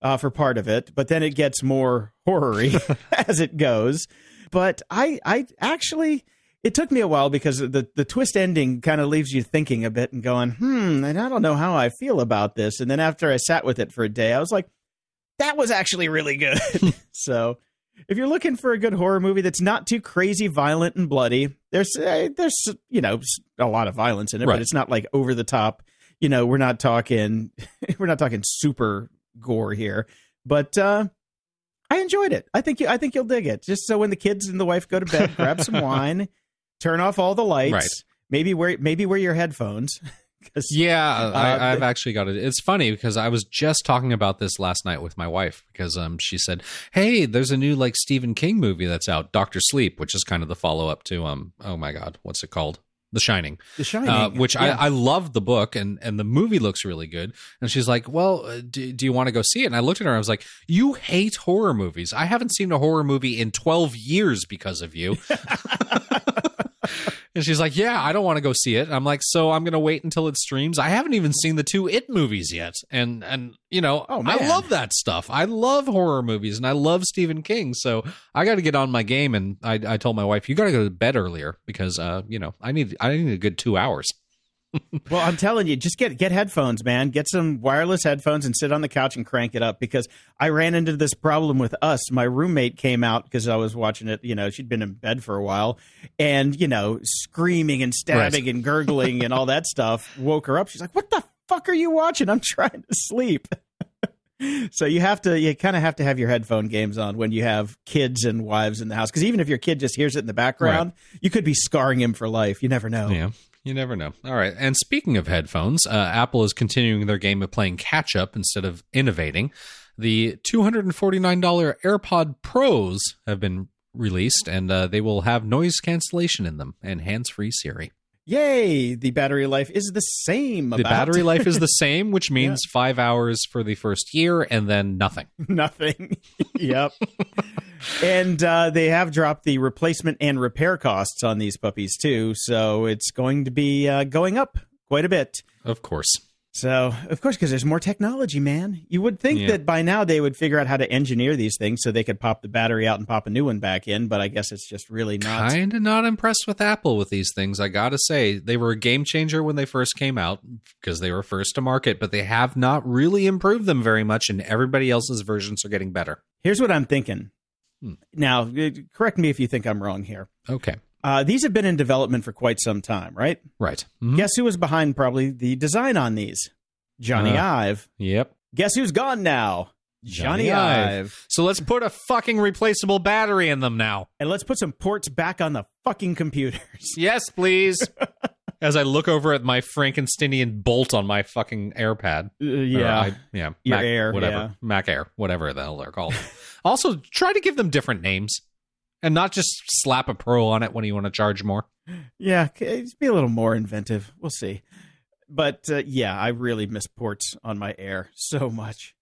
uh, for part of it, but then it gets more horror-y [laughs] [laughs] as it goes. But I I actually it took me a while because the the twist ending kind of leaves you thinking a bit and going, hmm, and I don't know how I feel about this. And then after I sat with it for a day, I was like, that was actually really good. [laughs] so if you're looking for a good horror movie that's not too crazy violent and bloody, there's uh, there's you know a lot of violence in it, Right. but it's not like over the top. You know, we're not talking we're not talking super gore here, but uh I enjoyed it. I think you I think you'll dig it. Just so when the kids and the wife go to bed, grab some [laughs] wine, turn off all the lights, Right. maybe wear maybe wear your headphones. [laughs] Yeah, Uh, I, I've actually got it. It's funny because I was just talking about this last night with my wife because um she said, "Hey, there's a new like Stephen King movie that's out, Doctor Sleep, which is kind of the follow up to um oh my god, what's it called? The Shining." The Shining, uh, which yeah. I, I love the book and, and the movie looks really good. And she's like, well, uh, do, do you want to go see it? And I looked at her and I was like, you hate horror movies. I haven't seen a horror movie in 12 years because of you. [laughs] and she's like, yeah, I don't want to go see it. I'm like, so I'm going to wait until it streams. I haven't even seen the two It movies yet. And, and you know, Oh, I love that stuff. I love horror movies and I love Stephen King. So I got to get on my game. And I, I told my wife, you got to go to bed earlier because, uh, you know, I need, I need a good two hours. [laughs] Well, I'm telling you, just get get headphones, man. Get some wireless headphones and sit on the couch and crank it up because I ran into this problem with us. My roommate came out because I was watching it, you know, she'd been in bed for a while and, you know, screaming and stabbing and gurgling and all that [laughs] stuff woke her up. She's like, "What the fuck are you watching? I'm trying to sleep." [laughs] so you have to you kind of have to have your headphone games on when you have kids and wives in the house because even if your kid just hears it in the background, you could be scarring him for life. You never know. Yeah. You never know. All right. And speaking of headphones, uh, Apple is continuing their game of playing catch up instead of innovating. The $249 AirPod Pros have been released, and uh, they will have noise cancellation in them and hands free Siri. Yay! The battery life is the same. The about battery life is the [laughs] same, which means five hours for the first year and then nothing. [laughs] nothing. [laughs] yep. And uh, they have dropped the replacement and repair costs on these puppies too, so it's going to be uh, going up quite a bit. Of course. So, of course, because there's more technology, man. You would think Yeah. that by now they would figure out how to engineer these things so they could pop the battery out and pop a new one back in, but I guess it's just really not. Kind of not impressed with Apple with these things. I gotta say, they were a game changer when they first came out because they were first to market, but they have not really improved them very much, and everybody else's versions are getting better. Here's what I'm thinking. Hmm. Now, uh, correct me if you think I'm wrong here. Okay, Uh, these have been in development for quite some time, right? right. Mhm. Guess who was behind probably the design on these? Jony Uh. Ive. Yep. Guess who's gone now? Jony, Jony Ive. Ive. So let's put a fucking replaceable battery in them now. And let's put some ports back on the fucking computers. [laughs] Yes, please. As I look over at my Frankensteinian bolt on my fucking AirPad. Uh, Or yeah. I- yeah. Your Mac, Air, Whatever. yeah. Mac Air, whatever the hell they're called. [laughs] also, try to give them different names and not just slap a pro on it when you want to charge more. yeah. Just be a little more inventive. We'll see. But uh, yeah, I really miss ports on my Air so much.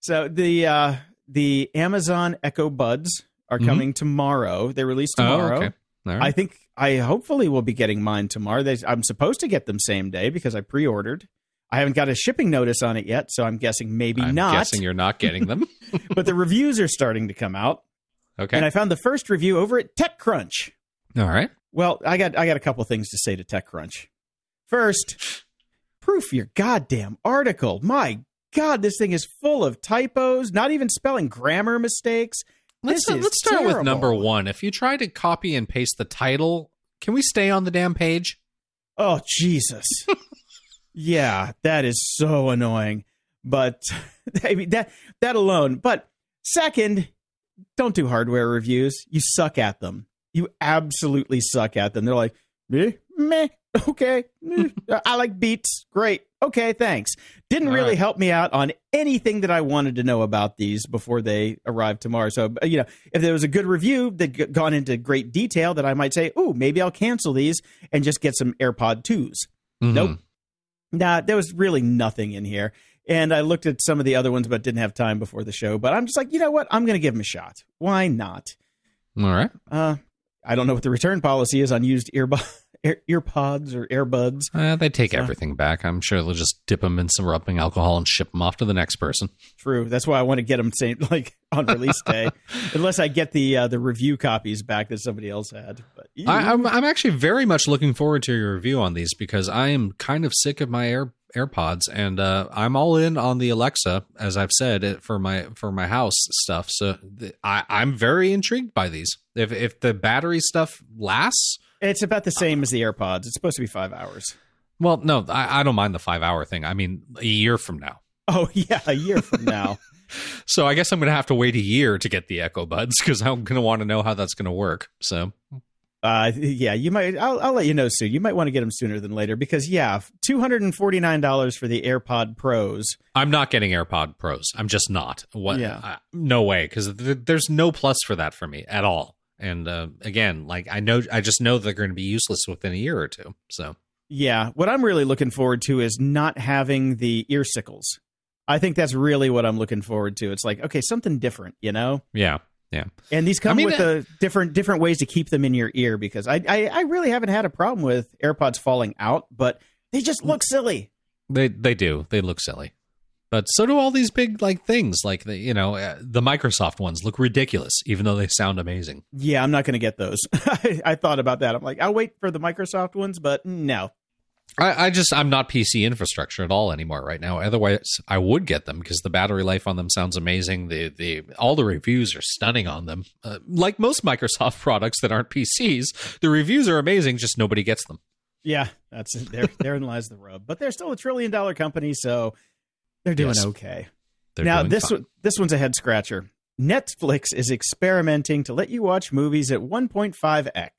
So the uh, the Amazon Echo Buds are Mhm. coming tomorrow. They release tomorrow. Oh, okay. Right. I think I hopefully will be getting mine tomorrow. They, I'm supposed to get them same day because I pre-ordered. I haven't got a shipping notice on it yet, so I'm guessing maybe not. I'm not. guessing you're not getting them. [laughs] but the reviews are starting to come out, Okay. and I found the first review over at TechCrunch. All right. Well, I got I got a couple things to say to TechCrunch. First, proof your goddamn article. My God, this thing is full of typos, not even spelling grammar mistakes. Let's, is let's start with number one. If you try to copy and paste the title, can we stay on the damn page? Oh Jesus. [laughs] yeah, that is so annoying. But [laughs] I mean that that alone. But second, don't do hardware reviews. You suck at them. You absolutely suck at them. They're like, meh, meh, [laughs] okay. [laughs] I like beats. Great. Okay, thanks. Didn't All really right. help me out on anything that I wanted to know about these before they arrived tomorrow. So, you know, if there was a good review that g- gone into great detail, that I might say, oh, maybe I'll cancel these and just get some AirPod 2s. Mhm. Nope. Nah, there was really nothing in here. And I looked at some of the other ones, but didn't have time before the show. But I'm just like, you know what? I'm going to give them a shot. Why not? All right. Uh, I don't know what the return policy is on used earbu- ear, earpods or earbuds. Uh, they take So- everything back. I'm sure they'll just dip them in some rubbing alcohol and ship them off to the next person. True. That's why I want to get them same, [laughs] like on release day, [laughs] unless I get the uh, the review copies back that somebody else had. But I, I'm, I'm actually very much looking forward to your review on these because I am kind of sick of my Air AirPods, and uh, I'm all in on the Alexa, as I've said for my for my house stuff. So th- I, I'm very intrigued by these. If if the battery stuff lasts, It's about the same as the AirPods. It's supposed to be five hours. well, no, I, I don't mind the five hour thing. I mean, a year from now. [laughs] Oh yeah, a year from now. [laughs] So I guess I'm going to have to wait a year to get the Echo Buds because I'm going to want to know how that's going to work. So Uh, yeah, you might. I'll, I'll let you know soon. You might want to get them sooner than later because yeah, two hundred and forty nine dollars for the AirPod Pros. I'm not getting AirPod Pros. I'm just not. What? Yeah. I- no way, because th- there's no plus for that for me at all. And uh, again, like I know, I just know they're going to be useless within a year or two. So Yeah, what I'm really looking forward to is not having the ear sickles. I think that's really what I'm looking forward to. It's like okay, something different, you know. yeah, yeah. And these come I mean, with a different different ways to keep them in your ear because I, I I really haven't had a problem with AirPods falling out, but they just look silly. They they do. They look silly. But so do all these big like things, like the you know uh, the Microsoft ones look ridiculous, even though they sound amazing. Yeah, I'm not going to get those. [laughs] I, I thought about that. I'm like, I'll wait for the Microsoft ones, but no. I, I just I'm not PC infrastructure at all anymore right now. Otherwise, I would get them because the battery life on them sounds amazing. The the all the reviews are stunning on them. Uh, like most [laughs] Microsoft products that aren't PCs, the reviews are amazing. Just nobody gets them. Yeah, that's there. [laughs] therein lies the rub. But they're still a trillion dollar company, so they're doing Yes. okay. They're now doing this fine. one, this one's a head scratcher. Netflix is experimenting to let you watch movies at 1.5x.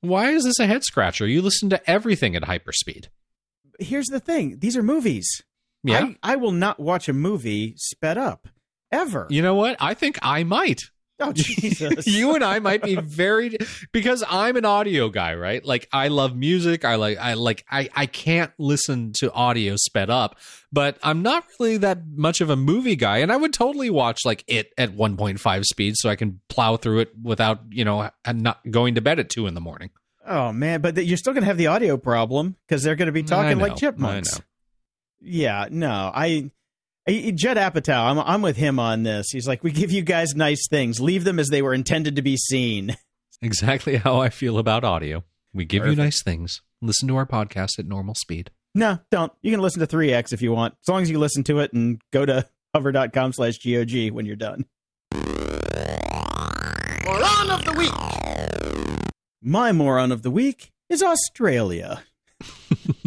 Why is this a head scratcher? You listen to everything at hyperspeed. Here's the thing: these are movies. Yeah. I, I will not watch a movie sped up ever. you know what? I think I might. [laughs] oh Jesus! [laughs] you and I might be very because I'm an audio guy, right? Like I love music. I like I like I I can't listen to audio sped up, but I'm not really that much of a movie guy and I would totally watch like it at 1.5 speed so I can plow through it without, you know, and not going to bed at 2 in the morning. oh man, but you're still gonna have the audio problem because they're gonna be I talking know, like chipmunks. Yeah, no, I. I- Judd Apatow, I'm I'm with him on this. He's like, we give you guys nice things, leave them as they were intended to be seen. [laughs] Exactly how I feel about audio. We give Perfect. you nice things. Listen to our podcast at normal speed. No, don't. You can listen to 3x if you want, as long as you listen to it and go to hover.com slash GOG when you're done. Moron of the week. My moron of the week is Australia. [laughs]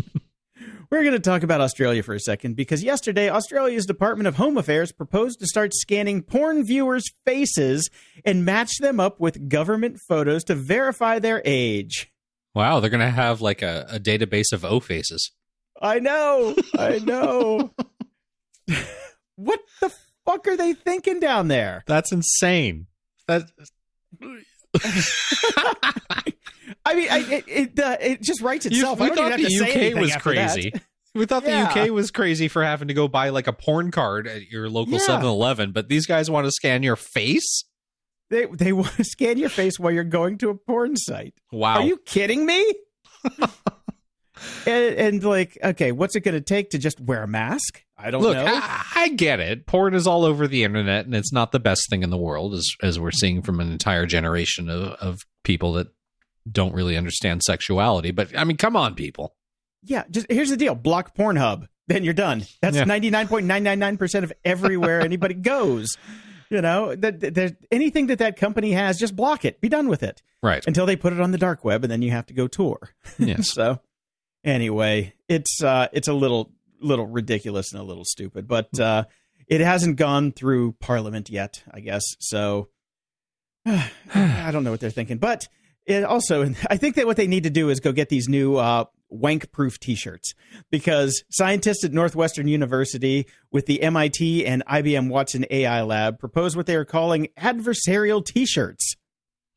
We're going to talk about Australia for a second because yesterday, Australia's Department of Home Affairs proposed to start scanning porn viewers' faces and match them up with government photos to verify their age. Wow, they're going to have like a, a database of O faces. I know. I know. [laughs] what the fuck are they thinking down there? That's insane. That [laughs] I mean, I, it it, uh, it just writes You- itself. we I don't thought the UK was after that. crazy. We thought the UK was crazy for having to go buy like a porn card at your local Yeah. 7-Eleven, but these guys want to scan your face? They they [laughs] want to scan your face while you're going to a porn site. Wow. Are you kidding me? [laughs] and, and like, okay, what's it going to take to just wear a mask? I don't Look, know. I, I get it. Porn is all over the internet, and it's not the best thing in the world, as as we're seeing from an entire generation of, of people that don't really understand sexuality. But I mean, come on, people. yeah, just here's the deal: block Pornhub, then you're done. That's ninety nine point nine nine nine percent of everywhere [laughs] anybody goes. You know, that that- that anything that that company has, just block it. Be done with it Right. until they put it on the dark web, and then you have to go Tor. Yes. [laughs] so anyway, it's uh it's a little little ridiculous and a little stupid, but uh it hasn't gone through parliament yet, I guess. So [sighs] I don't know what they're thinking, but it also [laughs] I think that what they need to do is go get these new uh wank proof t-shirts because scientists at Northwestern University with the MIT and IBM Watson AI lab proposed what they are calling adversarial t-shirts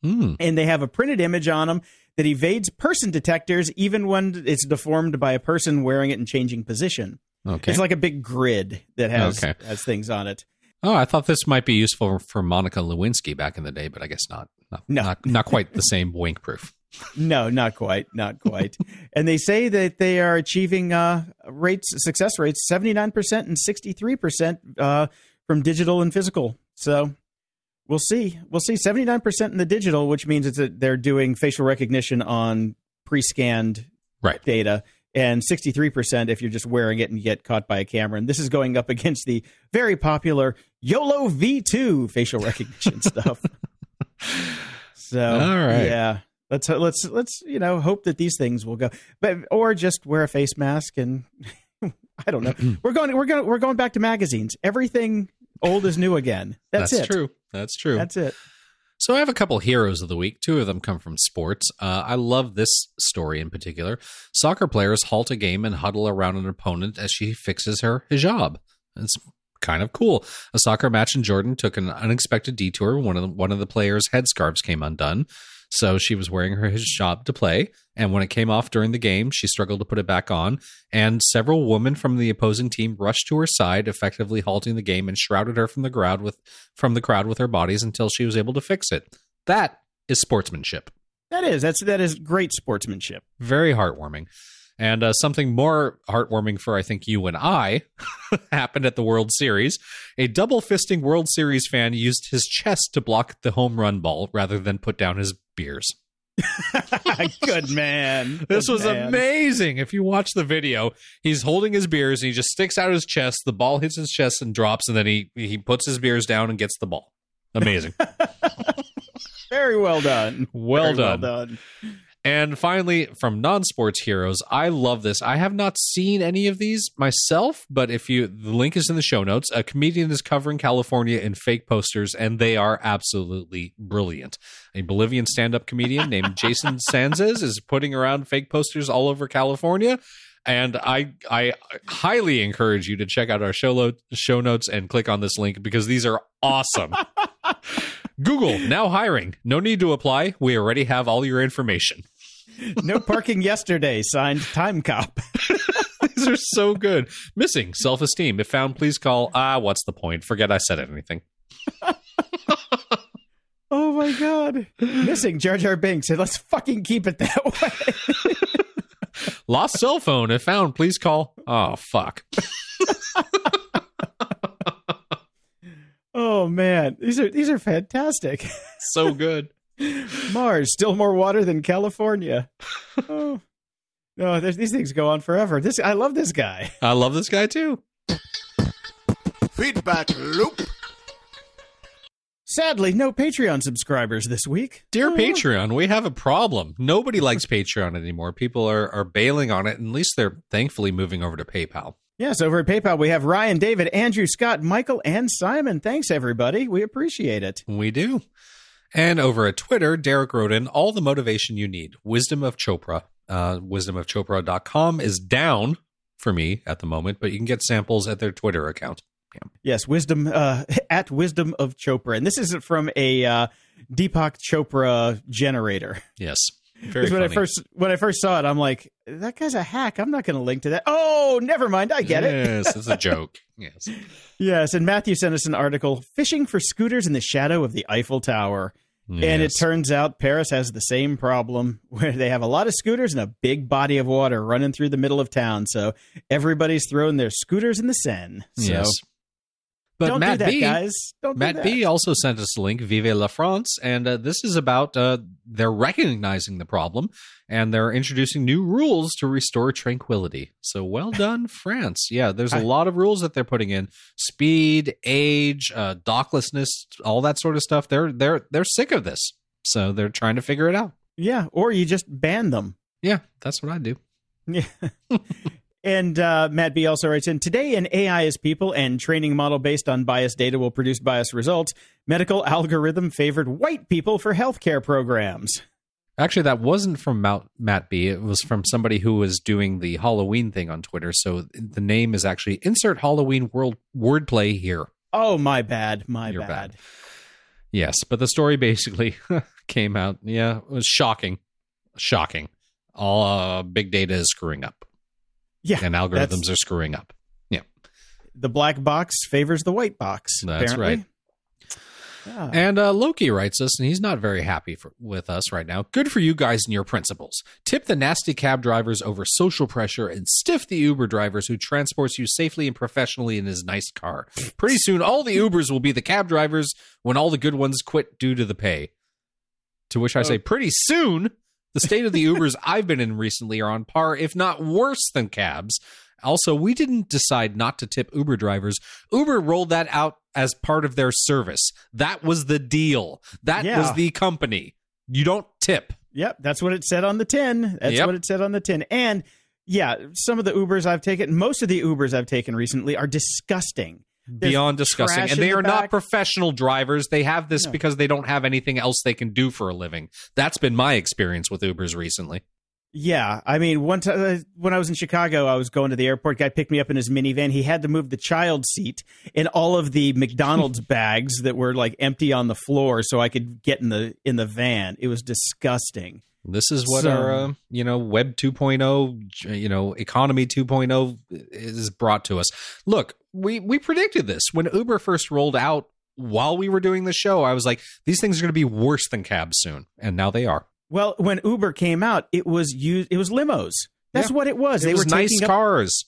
Hmm. and they have a printed image on them that evades person detectors even when it's deformed by a person wearing it and changing position. Okay. It's like a big grid that has Okay. has things on it. oh, I thought this might be useful for Monica Lewinsky back in the day, but I guess not. Not, No. not, not quite the same [laughs] wink proof. No, not quite, not quite. [laughs] and they say that they are achieving uh, rates, success rates, seventy nine percent and sixty three percent uh, from digital and physical. So we'll see. We'll see seventy nine percent in the digital, which means it's that they're doing facial recognition on pre scanned Right. data. and 63% if you're just wearing it and you get caught by a camera. And this is going up [laughs] against the very popular YOLO V2 facial recognition [laughs] stuff. So, All right. yeah. Let's let's let's you know hope that these things will go, but or just wear a face mask and [laughs] I don't know. [clears throat] we're going we're going we're going back to magazines. Everything old is new again. That's, it. true. That's true. That's it. So I have a couple heroes of the week. Two of them come from sports. Uh, I love this story in particular. Soccer players halt a game and huddle around an opponent as she fixes her hijab. It's kind of cool. A soccer match in Jordan took an unexpected detour. One of the, one of the players' headscarves came undone. So she was wearing her hijab to play, and when it came off during the game, she struggled to put it back on. And several women from the opposing team rushed to her side, effectively halting the game and shrouded her from the crowd with from the crowd with their bodies until she was able to fix it. That is sportsmanship. That is that's that is great sportsmanship. Very heartwarming. And uh, something more heartwarming for, I think, you and I [laughs] happened at the World Series. A double fisting World Series fan used his chest to block the home run ball rather than put down his beers. [laughs] Good man. [laughs] This Good was man. amazing. If you watch the video, he's holding his beers and he just sticks out his chest. The ball hits his chest and drops, and then he he puts his beers down and gets the ball. Amazing. [laughs] Very well done. Well Very done. Well done. And finally, from non-sports heroes, I love this. I have not seen any of these myself, but if you the link is in the show notes. A comedian is covering California in fake posters, and they are absolutely brilliant. A Bolivian stand-up comedian named [laughs] Jason Sanzes is putting around fake posters all over California. And I I highly encourage you to check out our show lo- show notes and click on this link because these are awesome. [laughs] Google now hiring. No need to apply. We already have all your information. [laughs] No parking yesterday. Signed Time Cop. [laughs] These are so good. Missing self esteem. If found, please call. Ah, what's the point? Forget I said anything. [laughs] Oh my god. Missing Jar Jar Binks. And let's fucking keep it that way. Lost cell phone. If found, please call. Oh, fuck. Oh man. These are these are fantastic. So good. Mars, still more water than California. Oh. No, there's, these things go on forever. This I love this guy. I love this guy too. Feedback loop. Sadly, no Patreon subscribers this week. Dear Oh. Patreon, we have a problem. Nobody likes Patreon anymore. People are, are bailing on it. And at least they're thankfully moving over to PayPal. Yes, over at PayPal we have Ryan, David, Andrew, Scott, Michael, and Simon. Thanks everybody. We appreciate it. We do. And over at Twitter, Derek wrote in all the motivation you need. Wisdom of Chopra. Uh, wisdomofchopra.com is down for me at the moment, but you can get samples at their Twitter account. Yes, wisdom uh, [laughs] at wisdom of Chopra, and this is from a uh, Deepak Chopra generator. Yes. [laughs] Very when I first when I first saw it, I'm like, that guy's a hack. I'm not going to link to that. Oh, never mind. I get it. Yes, it's a joke. [laughs] Yes. Yes, and Matthew sent us an article fishing for scooters in the shadow of the Eiffel Tower. And it turns out Paris has the same problem [laughs] where they have a lot of scooters and a big body of water running through the middle of town. So everybody's throwing their scooters in the Seine. So yes. But don't Matt do that, B, guys. Don't Matt do that. B also sent us a link, Vive la France, and uh, this is about uh, they're recognizing the problem and they're introducing new rules to restore tranquility. So well [laughs] done, France. Yeah, there's a lot of rules that they're putting in: speed, age, uh, docklessness, all that sort of stuff. They're they're they're sick of this, so they're trying to figure it out. Yeah, or you just ban them. Yeah, that's what I do. Yeah. [laughs] and uh, Matt B also writes in Today, an AI is people and training model based on biased data will produce biased results. Medical algorithm favored white people for healthcare programs. Actually, that wasn't from Mount, Matt B. It was from somebody who was doing the Halloween thing on Twitter. So the name is actually insert Halloween world wordplay here. Oh, my bad. My bad. bad. Yes, but the story basically [laughs] came out. Yeah, it was shocking, shocking. All uh, big data is screwing up, Yeah. and algorithms are screwing up. Yeah. The black box favors the white box. That's apparently. Yeah. And uh, Loki writes us, and he's not very happy for, with us right now. Good for you guys and your principles. Tip the nasty cab drivers over social pressure and stiff the Uber drivers who transports you safely and professionally in his nice car. Pretty soon, all the Ubers will be the cab drivers when all the good ones quit due to the pay. To which I say, pretty soon, The state of the Ubers I've been in recently are on par, if not worse than cabs. Also, we didn't decide not to tip Uber drivers. Uber rolled that out as part of their service. That was the deal. That Yeah. was the company. You don't tip. Yep, that's what it said on the tin. That's Yep. what it said on the tin. And yeah, some of the Ubers I've taken, most of the Ubers I've taken recently are disgusting. There's Beyond disgusting. And they the are not professional drivers. They have this No. because they don't have anything else they can do for a living. That's been my experience with Ubers recently. Yeah, I mean, one time uh, when I was in Chicago, I was going to the airport. Guy picked me up in his minivan. He had to move the child seat and all of the McDonald's [laughs] bags that were like empty on the floor, so I could get in the in the van. It was disgusting. This is what So- our, uh, you know, Web 2.0, you know, Economy 2.0 is brought to us. Look, we we predicted this when Uber first rolled out. While we were doing the show, I was like, these things are going to be worse than cabs soon, and now they are. Well, when Uber came out, it was used. It was limos. That's Yeah. what it was. It they was were nice taking up cars.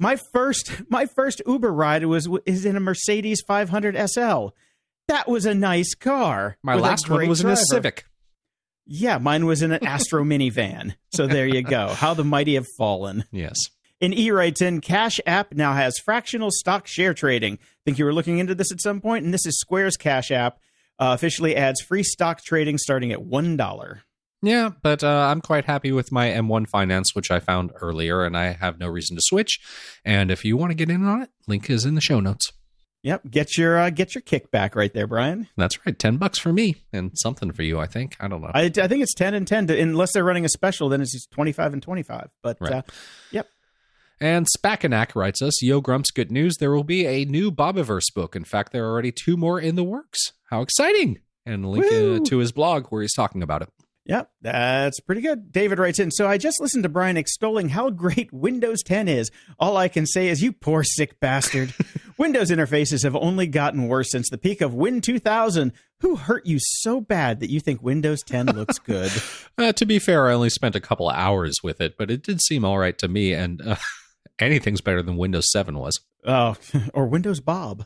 My first my first Uber ride was is in a Mercedes 500 SL. That was a nice car. My last one was in a. Civic. Yeah, mine was in an Astro [laughs] minivan. So there you go. How the mighty have fallen. Yes. In E writes in, Cash App now has fractional stock share trading. Think you were looking into this at some? And this is Square's Cash App. Uh, officially adds free stock trading starting at one dollar. Yeah, but uh, I'm quite happy with my M1 Finance, which I found earlier, and I have no reason to switch. And if you want to get in on it, link is in the show notes. Yep, get your uh, get your kickback right there, Brian. That's right, ten bucks for me and something for you. I think. I don't know. I, I think it's ten and ten. To, unless they're running a special, then it's twenty five and twenty five. But Right. uh, yep, And Spackenak writes us, Yo Grumps, good news. There will be a new Bobiverse book. In fact, there are already two more in the works. How exciting! And link uh, to his blog where he's talking about it. Yep, that's pretty good. David writes in. So I just listened to Brian extolling how great [laughs] Windows 10 is. All I can say is, you poor sick bastard. [laughs] Windows interfaces have only gotten worse since the peak of Win 2000. Who hurt you so bad that you think Windows 10 looks good? [laughs] Uh, to be fair, I only spent a couple hours with it, but it did seem all right to me. And uh, anything's better than Windows 7 was. Oh, or Windows Bob.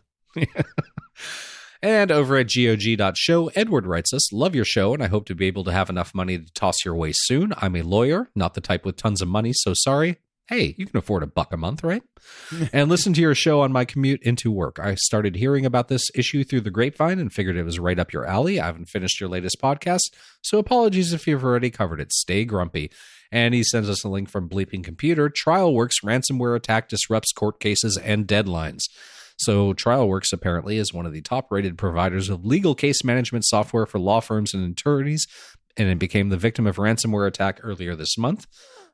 And over at GOG.show, Edward writes us, Love your show, and I hope to be able to have enough money to toss your way soon. I'm a lawyer, not the type with tons of money, so sorry. Hey, you can afford a buck a month, right? [laughs] and listen to your show on my commute into work. I started hearing about this issue through the grapevine and figured it was right up your alley. I haven't finished your latest podcast, so apologies if you've already covered it. Stay grumpy. And he sends us a link from Bleeping Computer. TrialWorks ransomware attack disrupts court cases and deadlines. So, TrialWorks apparently is one of the top rated providers of legal case management software for law firms and attorneys, and it became the victim of ransomware attack earlier this month.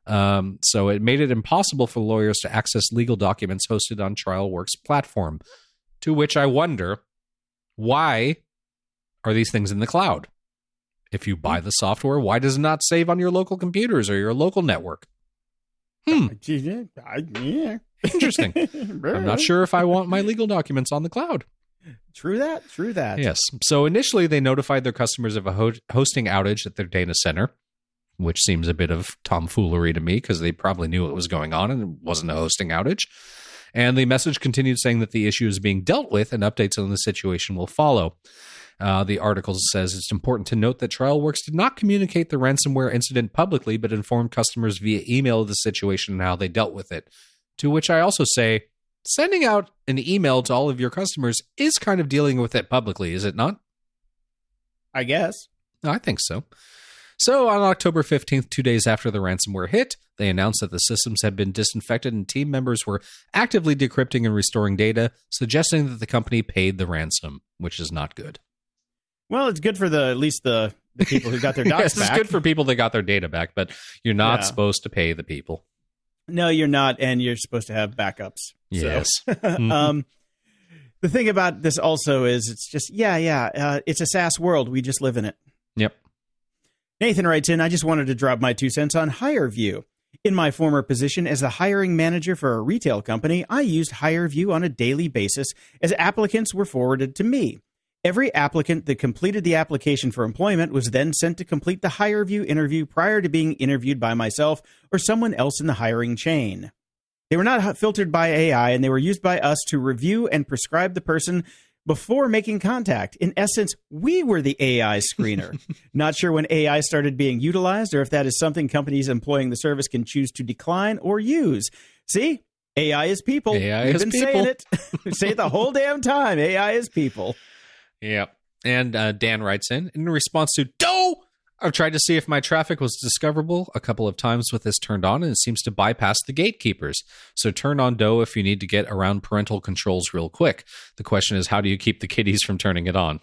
Um, so, it made it impossible for lawyers to access legal documents hosted on TrialWorks platform. To which I wonder, why are these things in the cloud? If you buy the software, why does it not save on your local computers or your local network? Hmm. Yeah, Interesting. [laughs] I'm not sure if I want my legal documents on the cloud. True that. True that. Yes. So initially, they notified their customers of a ho- hosting outage at their data center, which seems a bit of tomfoolery to me because they probably knew what was going on and it wasn't a hosting outage. And the message continued saying that the issue is being dealt with and updates on the situation will follow. Uh, the article says it's important to note that TrialWorks did not communicate the ransomware incident publicly, but informed customers via email of the situation and how they dealt with it. To which I also say, sending out an email to all of your customers is kind of dealing with it publicly, is it not? I guess. I think so. So on October 15th, two days after the ransomware hit, they announced that the systems had been disinfected and team members were actively decrypting and restoring data, suggesting that the company paid the ransom, which is not good. Well, it's good for the at least the, the people who got their [laughs] docs yes, it's back. good for people that got their data back, but you're not Yeah. supposed to pay the people. No, you're not, and you're supposed to have backups. So- Yes. [laughs] Mm-hmm. um, the thing about this also is it's just yeah, yeah. Uh, it's a SaaS world. We just live in it. Yep. Nathan writes in, I just wanted to drop my two cents on HireVue. In my former position as the hiring manager for a retail company, I used HireVue on a daily basis as applicants were forwarded to me. Every applicant that completed the application for employment was then sent to complete the HireVue interview prior to being interviewed by myself or someone else in the hiring chain. They were not filtered by AI and they were used by us to review and prescribe the person before making contact. In essence, we were the AI screener. [laughs] Not sure when AI started being utilized or if that is something companies employing the service can choose to decline or use. See, AI is people. AI We've is been people. saying it. [laughs] Say it the whole damn time. AI is people. Yep. And uh, Dan writes in in response to DoH. I've tried to see if my traffic was discoverable a couple of times with this turned on, and it seems to bypass the gatekeepers. So turn on DoH if you need to get around parental controls real quick. The question is, how do you keep the kiddies from turning it on?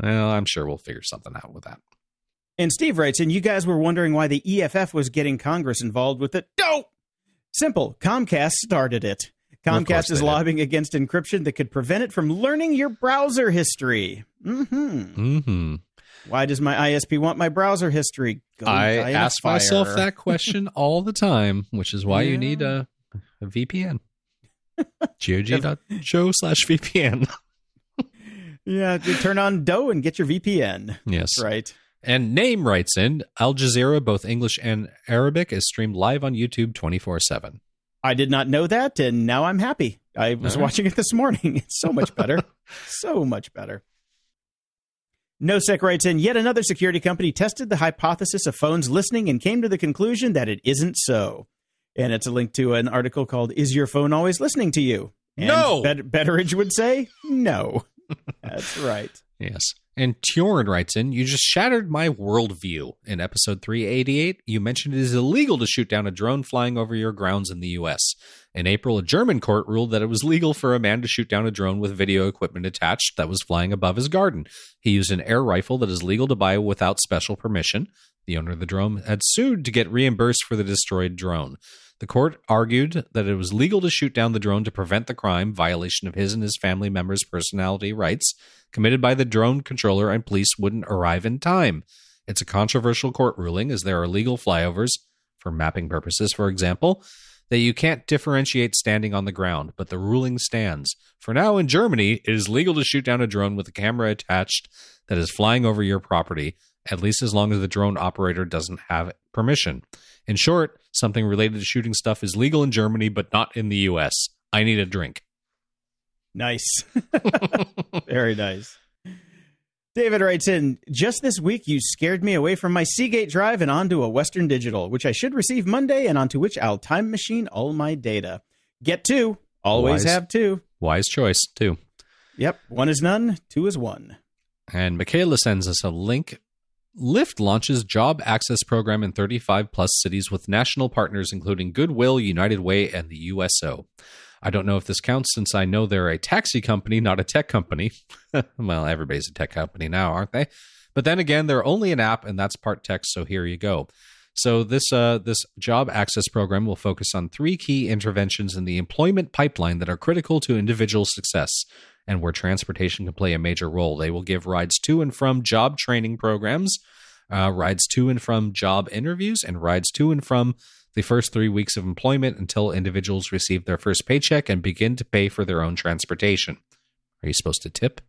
Well, I'm sure we'll figure something out with that. And Steve writes, and you guys were wondering why the EFF was getting Congress involved with it. No! Simple. Comcast started it. Comcast is did. lobbying against encryption that could prevent it from learning your browser history. hmm Mm-hmm. Why does my ISP want my browser history? Go I die in a ask myself that question [laughs] all the time, which is why you need a, a VPN. GOG.show [laughs] slash VPN. [laughs] Yeah, turn on DoH and get your VPN. Yes. Right. And Name writes in Al Jazeera, both English and Arabic, is streamed live on YouTube 24 7. I did not know that, and now I'm happy. I was right. watching it this morning. [laughs] It's so much better. [laughs] so much better. NoSec writes in Yet another security company tested the hypothesis of phones listening and came to the conclusion that it isn't so. And it's a link to an article called Is Your Phone Always Listening to You? And No! Bet- Betteridge would say no. [laughs] That's right. Yes. And Tjorn writes in You just shattered my worldview. In episode 388, you mentioned it is illegal to shoot down a drone flying over your grounds in the U.S. In April, a German court ruled that it was legal for a man to shoot down a drone with video equipment attached that was flying above his garden. He used an air rifle that is legal to buy without special permission. The owner of the drone had sued to get reimbursed for the destroyed drone. The court argued that it was legal to shoot down the drone to prevent the crime, violation of his and his family members' personality rights, committed by the drone controller, and police wouldn't arrive in time. It's a controversial court ruling, as there are legal flyovers, for mapping purposes, for example, that you can't differentiate standing on the ground, but the ruling stands. For now, in Germany, it is legal to shoot down a drone with a camera attached that is flying over your property, at least as long as the drone operator doesn't have permission. In short, something related to shooting stuff is legal in Germany, but not in the US. I need a drink. Nice. [laughs] Very nice. David writes in Just this week, you scared me away from my Seagate drive and onto a Western Digital, which I should receive Monday, and onto which I'll time machine all my data. Get two. Always Wise. have two. Wise choice, two. Yep. One is none, two is one. And Michaela sends us a link. Lyft launches job access program in 35 plus cities with national partners including Goodwill, United Way, and the USO. I don't know if this counts since I know they're a taxi company, not a tech company. [laughs] well, everybody's a tech company now, aren't they? But then again, they're only an app and that's part tech, so here you go. So this uh, this job access program will focus on three key interventions in the employment pipeline that are critical to individual success and where transportation can play a major role. They will give rides to and from job training programs, uh, rides to and from job interviews, and rides to and from the first three weeks of employment until individuals receive their first paycheck and begin to pay for their own transportation. Are you supposed to tip?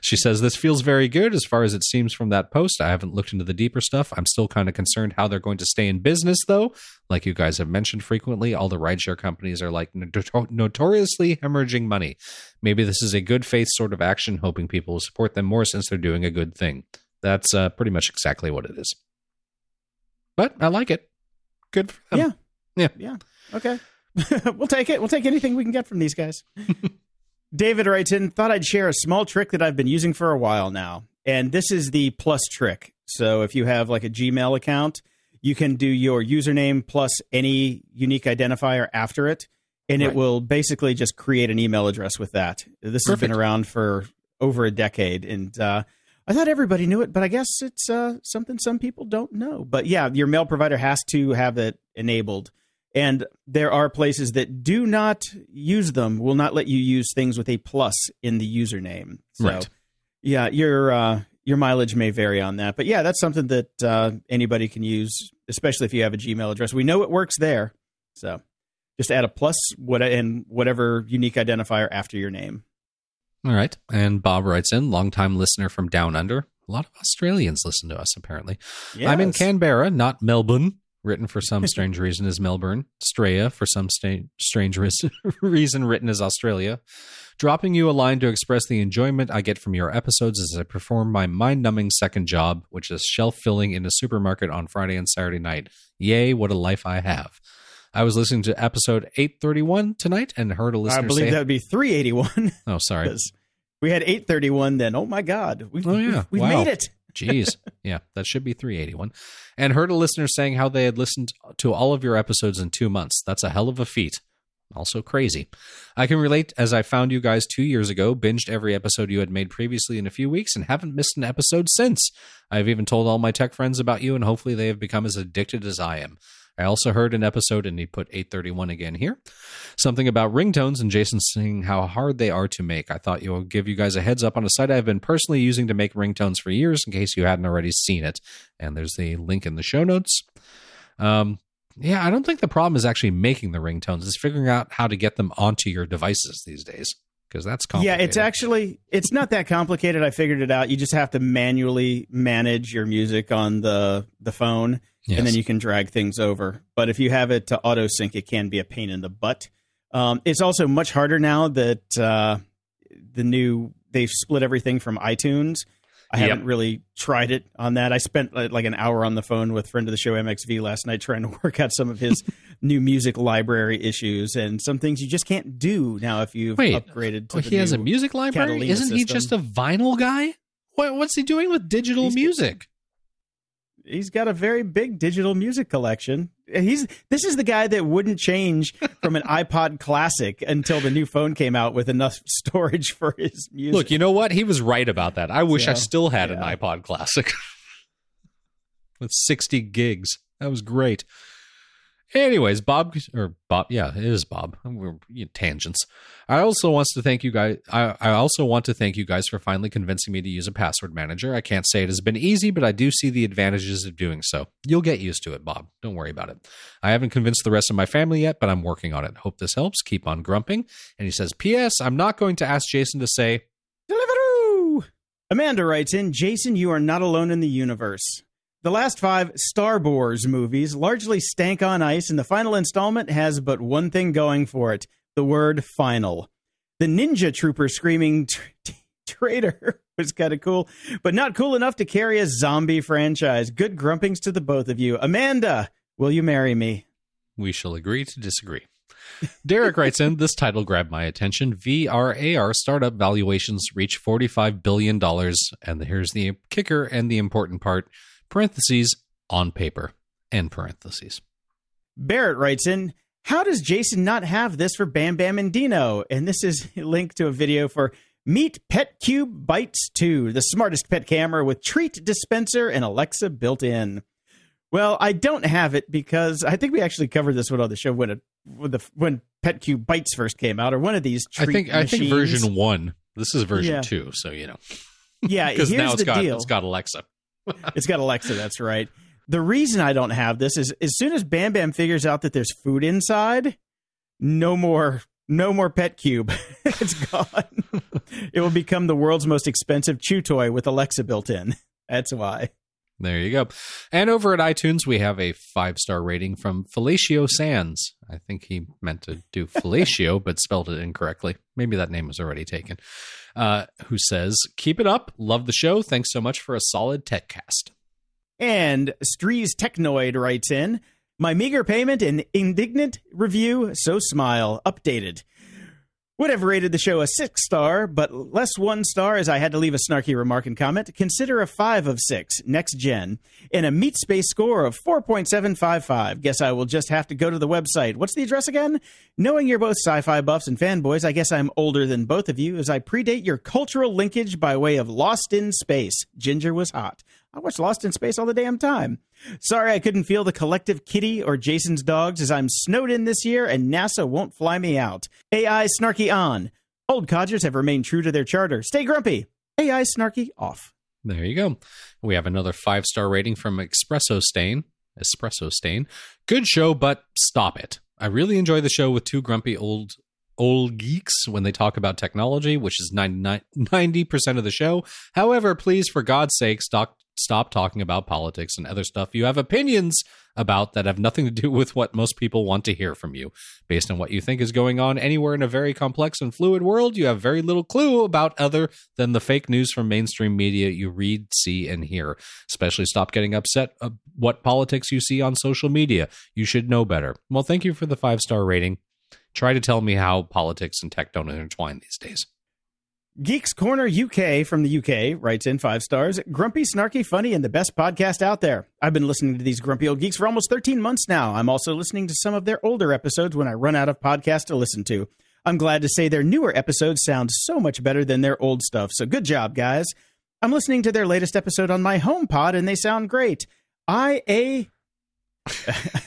She says this feels very good as far as it seems from that post. I haven't looked into the deeper stuff. I'm still kind of concerned how they're going to stay in business, though. Like you guys have mentioned frequently, all the rideshare companies are like notor- notoriously hemorrhaging money. Maybe this is a good faith sort of action, hoping people will support them more since they're doing a good thing. That's uh, pretty much exactly what it is. But I like it. Good for them. Yeah. Yeah. Yeah. Okay. [laughs] we'll take it. We'll take anything we can get from these guys. [laughs] David writes in, thought I'd share a small trick that I've been using for a while now. And this is the plus trick. So if you have like a Gmail account, you can do your username plus any unique identifier after it. And it will basically just create an email address with that. This has been around for over a decade. And uh, I thought everybody knew it, but I guess it's uh, something some people don't know. But yeah, your mail provider has to have it enabled. And there are places that do not use them, will not let you use things with a plus in the username. So, Right. yeah, your uh, your mileage may vary on that, but yeah, that's something that uh, anybody can use, especially if you have a Gmail address. We know it works there, so just add a plus what and whatever unique identifier after your name. All right. And Bob writes in, longtime listener from Down Under. A lot of Australians listen to us, apparently. I'm in Canberra, not Melbourne. Written for some [laughs] strange reason is Melbourne. Straya, for some sta- strange ris- [laughs] reason, written as Australia. Dropping you a line to express the enjoyment I get from your episodes as I perform my mind numbing second job, which is shelf filling in a supermarket on Friday and Saturday night. Yay, what a life I have. I was listening to episode 831 tonight and heard a listener say, I believe say, that would be 381 Oh, sorry. [laughs] we had 831 then. Oh my God. We've, Oh, yeah. we Wow. made it. Jeez. Yeah, that should be 381. And heard a listener saying how they had listened to all of your episodes in two months. That's a hell of a feat. Also crazy. I can relate as I found you guys two years ago, binged every episode you had made previously in a few weeks, and haven't missed an episode since. I've even told all my tech friends about you, and hopefully they have become as addicted as I am. I also heard an episode, and he put 831 again here. Something about ringtones and Jason saying how hard they are to make. I thought you would give you guys a heads up on a site I've been personally using to make ringtones for years in case you hadn't already seen it. And there's the link in the show notes. Um, yeah, I don't think the problem is actually making the ringtones. It's figuring out how to get them onto your devices these days because that's complicated. Yeah, it's actually it's not that complicated. I figured it out. You just have to manually manage your music on the the phone, Yes. and then you can drag things over. But if you have it to auto sync, it can be a pain in the butt. Um, it's also much harder now that uh, the new they've split everything from iTunes. I Yep. haven't really tried it on that. I spent uh, like an hour on the phone with friend of the show MXV last night trying to [laughs] work out some of his [laughs] new music library issues and some things you just can't do now if you've Wait, upgraded to the he has a music library. Catalina Isn't he system. just a vinyl guy? What, what's he doing with digital He's- music? He's got a very big digital music collection. He's this is the guy that wouldn't change from an [laughs] iPod Classic until the new phone came out with enough [laughs] storage for his music. Look, you know what? He was right about that. I wish I still had an iPod Classic [laughs] with 60 gigs. That was great. Anyways, Bob or Bob, yeah, it is Bob. We're you know, tangents. I also wants to thank you guys. I, I also want to thank you guys for finally convincing me to use a password manager. I can't say it has been easy, but I do see the advantages of doing so. You'll get used to it, Bob. Don't worry about it. I haven't convinced the rest of my family yet, but I'm working on it. Hope this helps. Keep on grumping. And he says, "P.S. I'm not going to ask Jason to say Deliveroo! Amanda writes in, Jason, you are not alone in the universe. The last five Star Wars movies largely stank on ice, and the final installment has but one thing going for it the word final. The ninja trooper screaming "Tra- traitor [laughs] was kind of cool, but not cool enough to carry a zombie franchise. Good grumpings to the both of you. Amanda, will you marry me? We shall agree to disagree. Derek writes in, this title grabbed my attention. VRAR startup valuations reach $45 billion. And here's the kicker and the important part parentheses, on paper, end parentheses. Barrett writes in, How does Jason not have this for Bam Bam and Dino? And this is [laughs] a link to a video for Meet Petcube Bites 2, the smartest pet camera with treat dispenser and Alexa built in. Well, I don't have it because I think we actually covered this one on the show when it when the when Petcube Bites first came out, or one of these. I treat think I think version one. This is version Yeah. two, so you know. Yeah, [laughs] Because now it's the got deal. it's got Alexa. It's got Alexa, that's right. The reason I don't have this is as soon as Bam Bam figures out that there's food inside, no more no more pet cube. [laughs] it's gone. it will become the world's most expensive chew toy with Alexa built in. That's why. There you go. And over at iTunes, we have a five star rating from Fellatio Sands. I think he meant to do fellatio, but spelled it incorrectly. Maybe that name was already taken. Uh, who says, Keep it up. Love the show. Thanks so much for a solid tech cast. And Strees Technoid writes in My meager payment and indignant review, so smile, updated. Would have rated the show a six star, but less one star as I had to leave a snarky remark and comment. Consider a five of six, next gen, and a meat space score of 4.755. Guess I will just have to go to the website. What's the address again? Knowing you're both sci fi buffs and fanboys, I guess I'm older than both of you as I predate your cultural linkage by way of Lost in Space. Ginger was hot. I watch Lost in Space all the damn time. Sorry I couldn't feel the collective kitty or Jason's dogs as I'm snowed in this year and NASA won't fly me out. AI snarky on. Old codgers have remained true to their charter. Stay grumpy. AI snarky off. There you go. We have another five star rating from Espresso Stain. Espresso Stain. Good show, but stop it. I really enjoy the show with two grumpy old old geeks when they talk about technology, which is 99 90% of the show. However, please, for God's sake, stop stop talking about politics and other stuff you have opinions about that have nothing to do with what most people want to hear from you. Based on what you think is going on anywhere in a very complex and fluid world, you have very little clue about other than the fake news from mainstream media you read, see, and hear. Especially stop getting upset at what politics you see on social media. You should know better. Well, thank you for the five star rating. Try to tell me how politics and tech don't intertwine these days. Geeks Corner UK from the UK writes in five stars. Grumpy, snarky, funny, and the best podcast out there. I've been listening to these grumpy old geeks for almost 13 months now. I'm also listening to some of their older episodes when I run out of podcasts to listen to. I'm glad to say their newer episodes sound so much better than their old stuff. So good job, guys. I'm listening to their latest episode on my HomePod and they sound great. I a [laughs]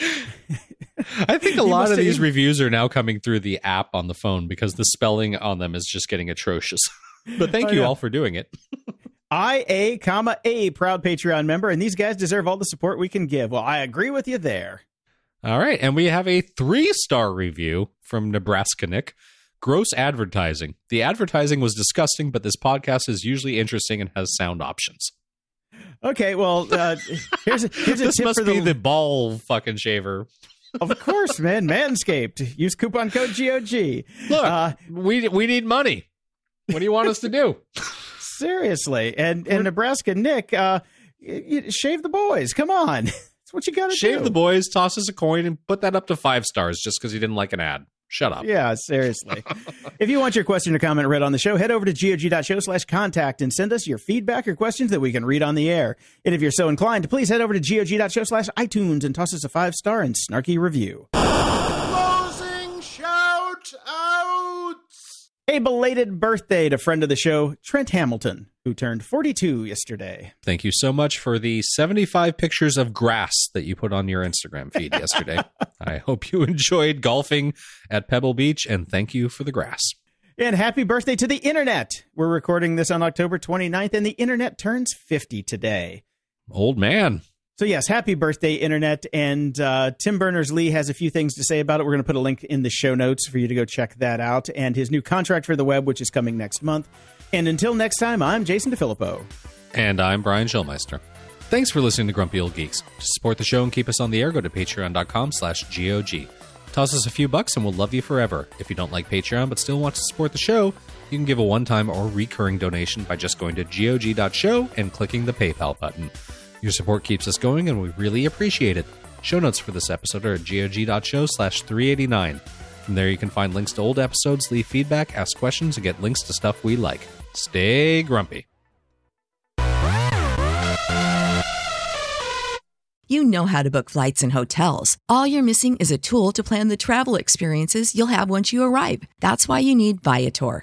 [laughs] I think a lot of these even... reviews are now coming through the app on the phone because the spelling on them is just getting atrocious. [laughs] but thank oh, you yeah. all for doing it. I a comma a proud Patreon member, and these guys deserve all the support we can give. Well, I agree with you there. All right, and we have a three star review from Nebraska Nick. Gross advertising. The advertising was disgusting, but this podcast is usually interesting and has sound options. Okay, well, uh, [laughs] here's a, here's a this tip must for be the ball fucking shaver of course, man. Manscaped. Use coupon code GOG. Look, uh, we we need money. What do you want us to do? [laughs] Seriously, and and Nebraska Nick, uh, shave the boys. Come on, [laughs] that's what you got to do. Shave the boys. Toss us a coin and put that up to five stars just because you didn't like an ad. Shut up. Yeah, seriously. if you want your question or comment read on the show, head over to gog.show slash contact and send us your feedback or questions that we can read on the air. And if you're so inclined, please head over to gog.show slash iTunes and toss us a five star and snarky review. A belated birthday to friend of the show, Trent Hamilton who turned 42 yesterday. Thank you so much for the 75 pictures of grass that you put on your Instagram feed yesterday. [laughs] I hope you enjoyed golfing at Pebble Beach, and thank you for the grass. And happy birthday to the internet. We're recording this on October 29th, and the internet turns 50 today. Old man. So, yes, happy birthday, Internet. And uh, Tim Berners Lee has a few things to say about it. We're going to put a link in the show notes for you to go check that out. And his new contract for the web, which is coming next month. And until next time, I'm Jason DeFilippo. And I'm Brian Schulmeister. Thanks for listening to Grumpy Old Geeks. To support the show and keep us on the air, go to patreon.com slash GOG. Toss us a few bucks and we'll love you forever. If you don't like Patreon but still want to support the show, you can give a one-time or recurring donation by just going to gog.show and clicking the PayPal button. Your support keeps us going and we really appreciate it. Show notes for this episode are at gog.show slash 389. From there you can find links to old episodes, leave feedback, ask questions, and get links to stuff we like. Stay grumpy. You know how to book flights and hotels. All you're missing is a tool to plan the travel experiences you'll have once you arrive. That's why you need Viator.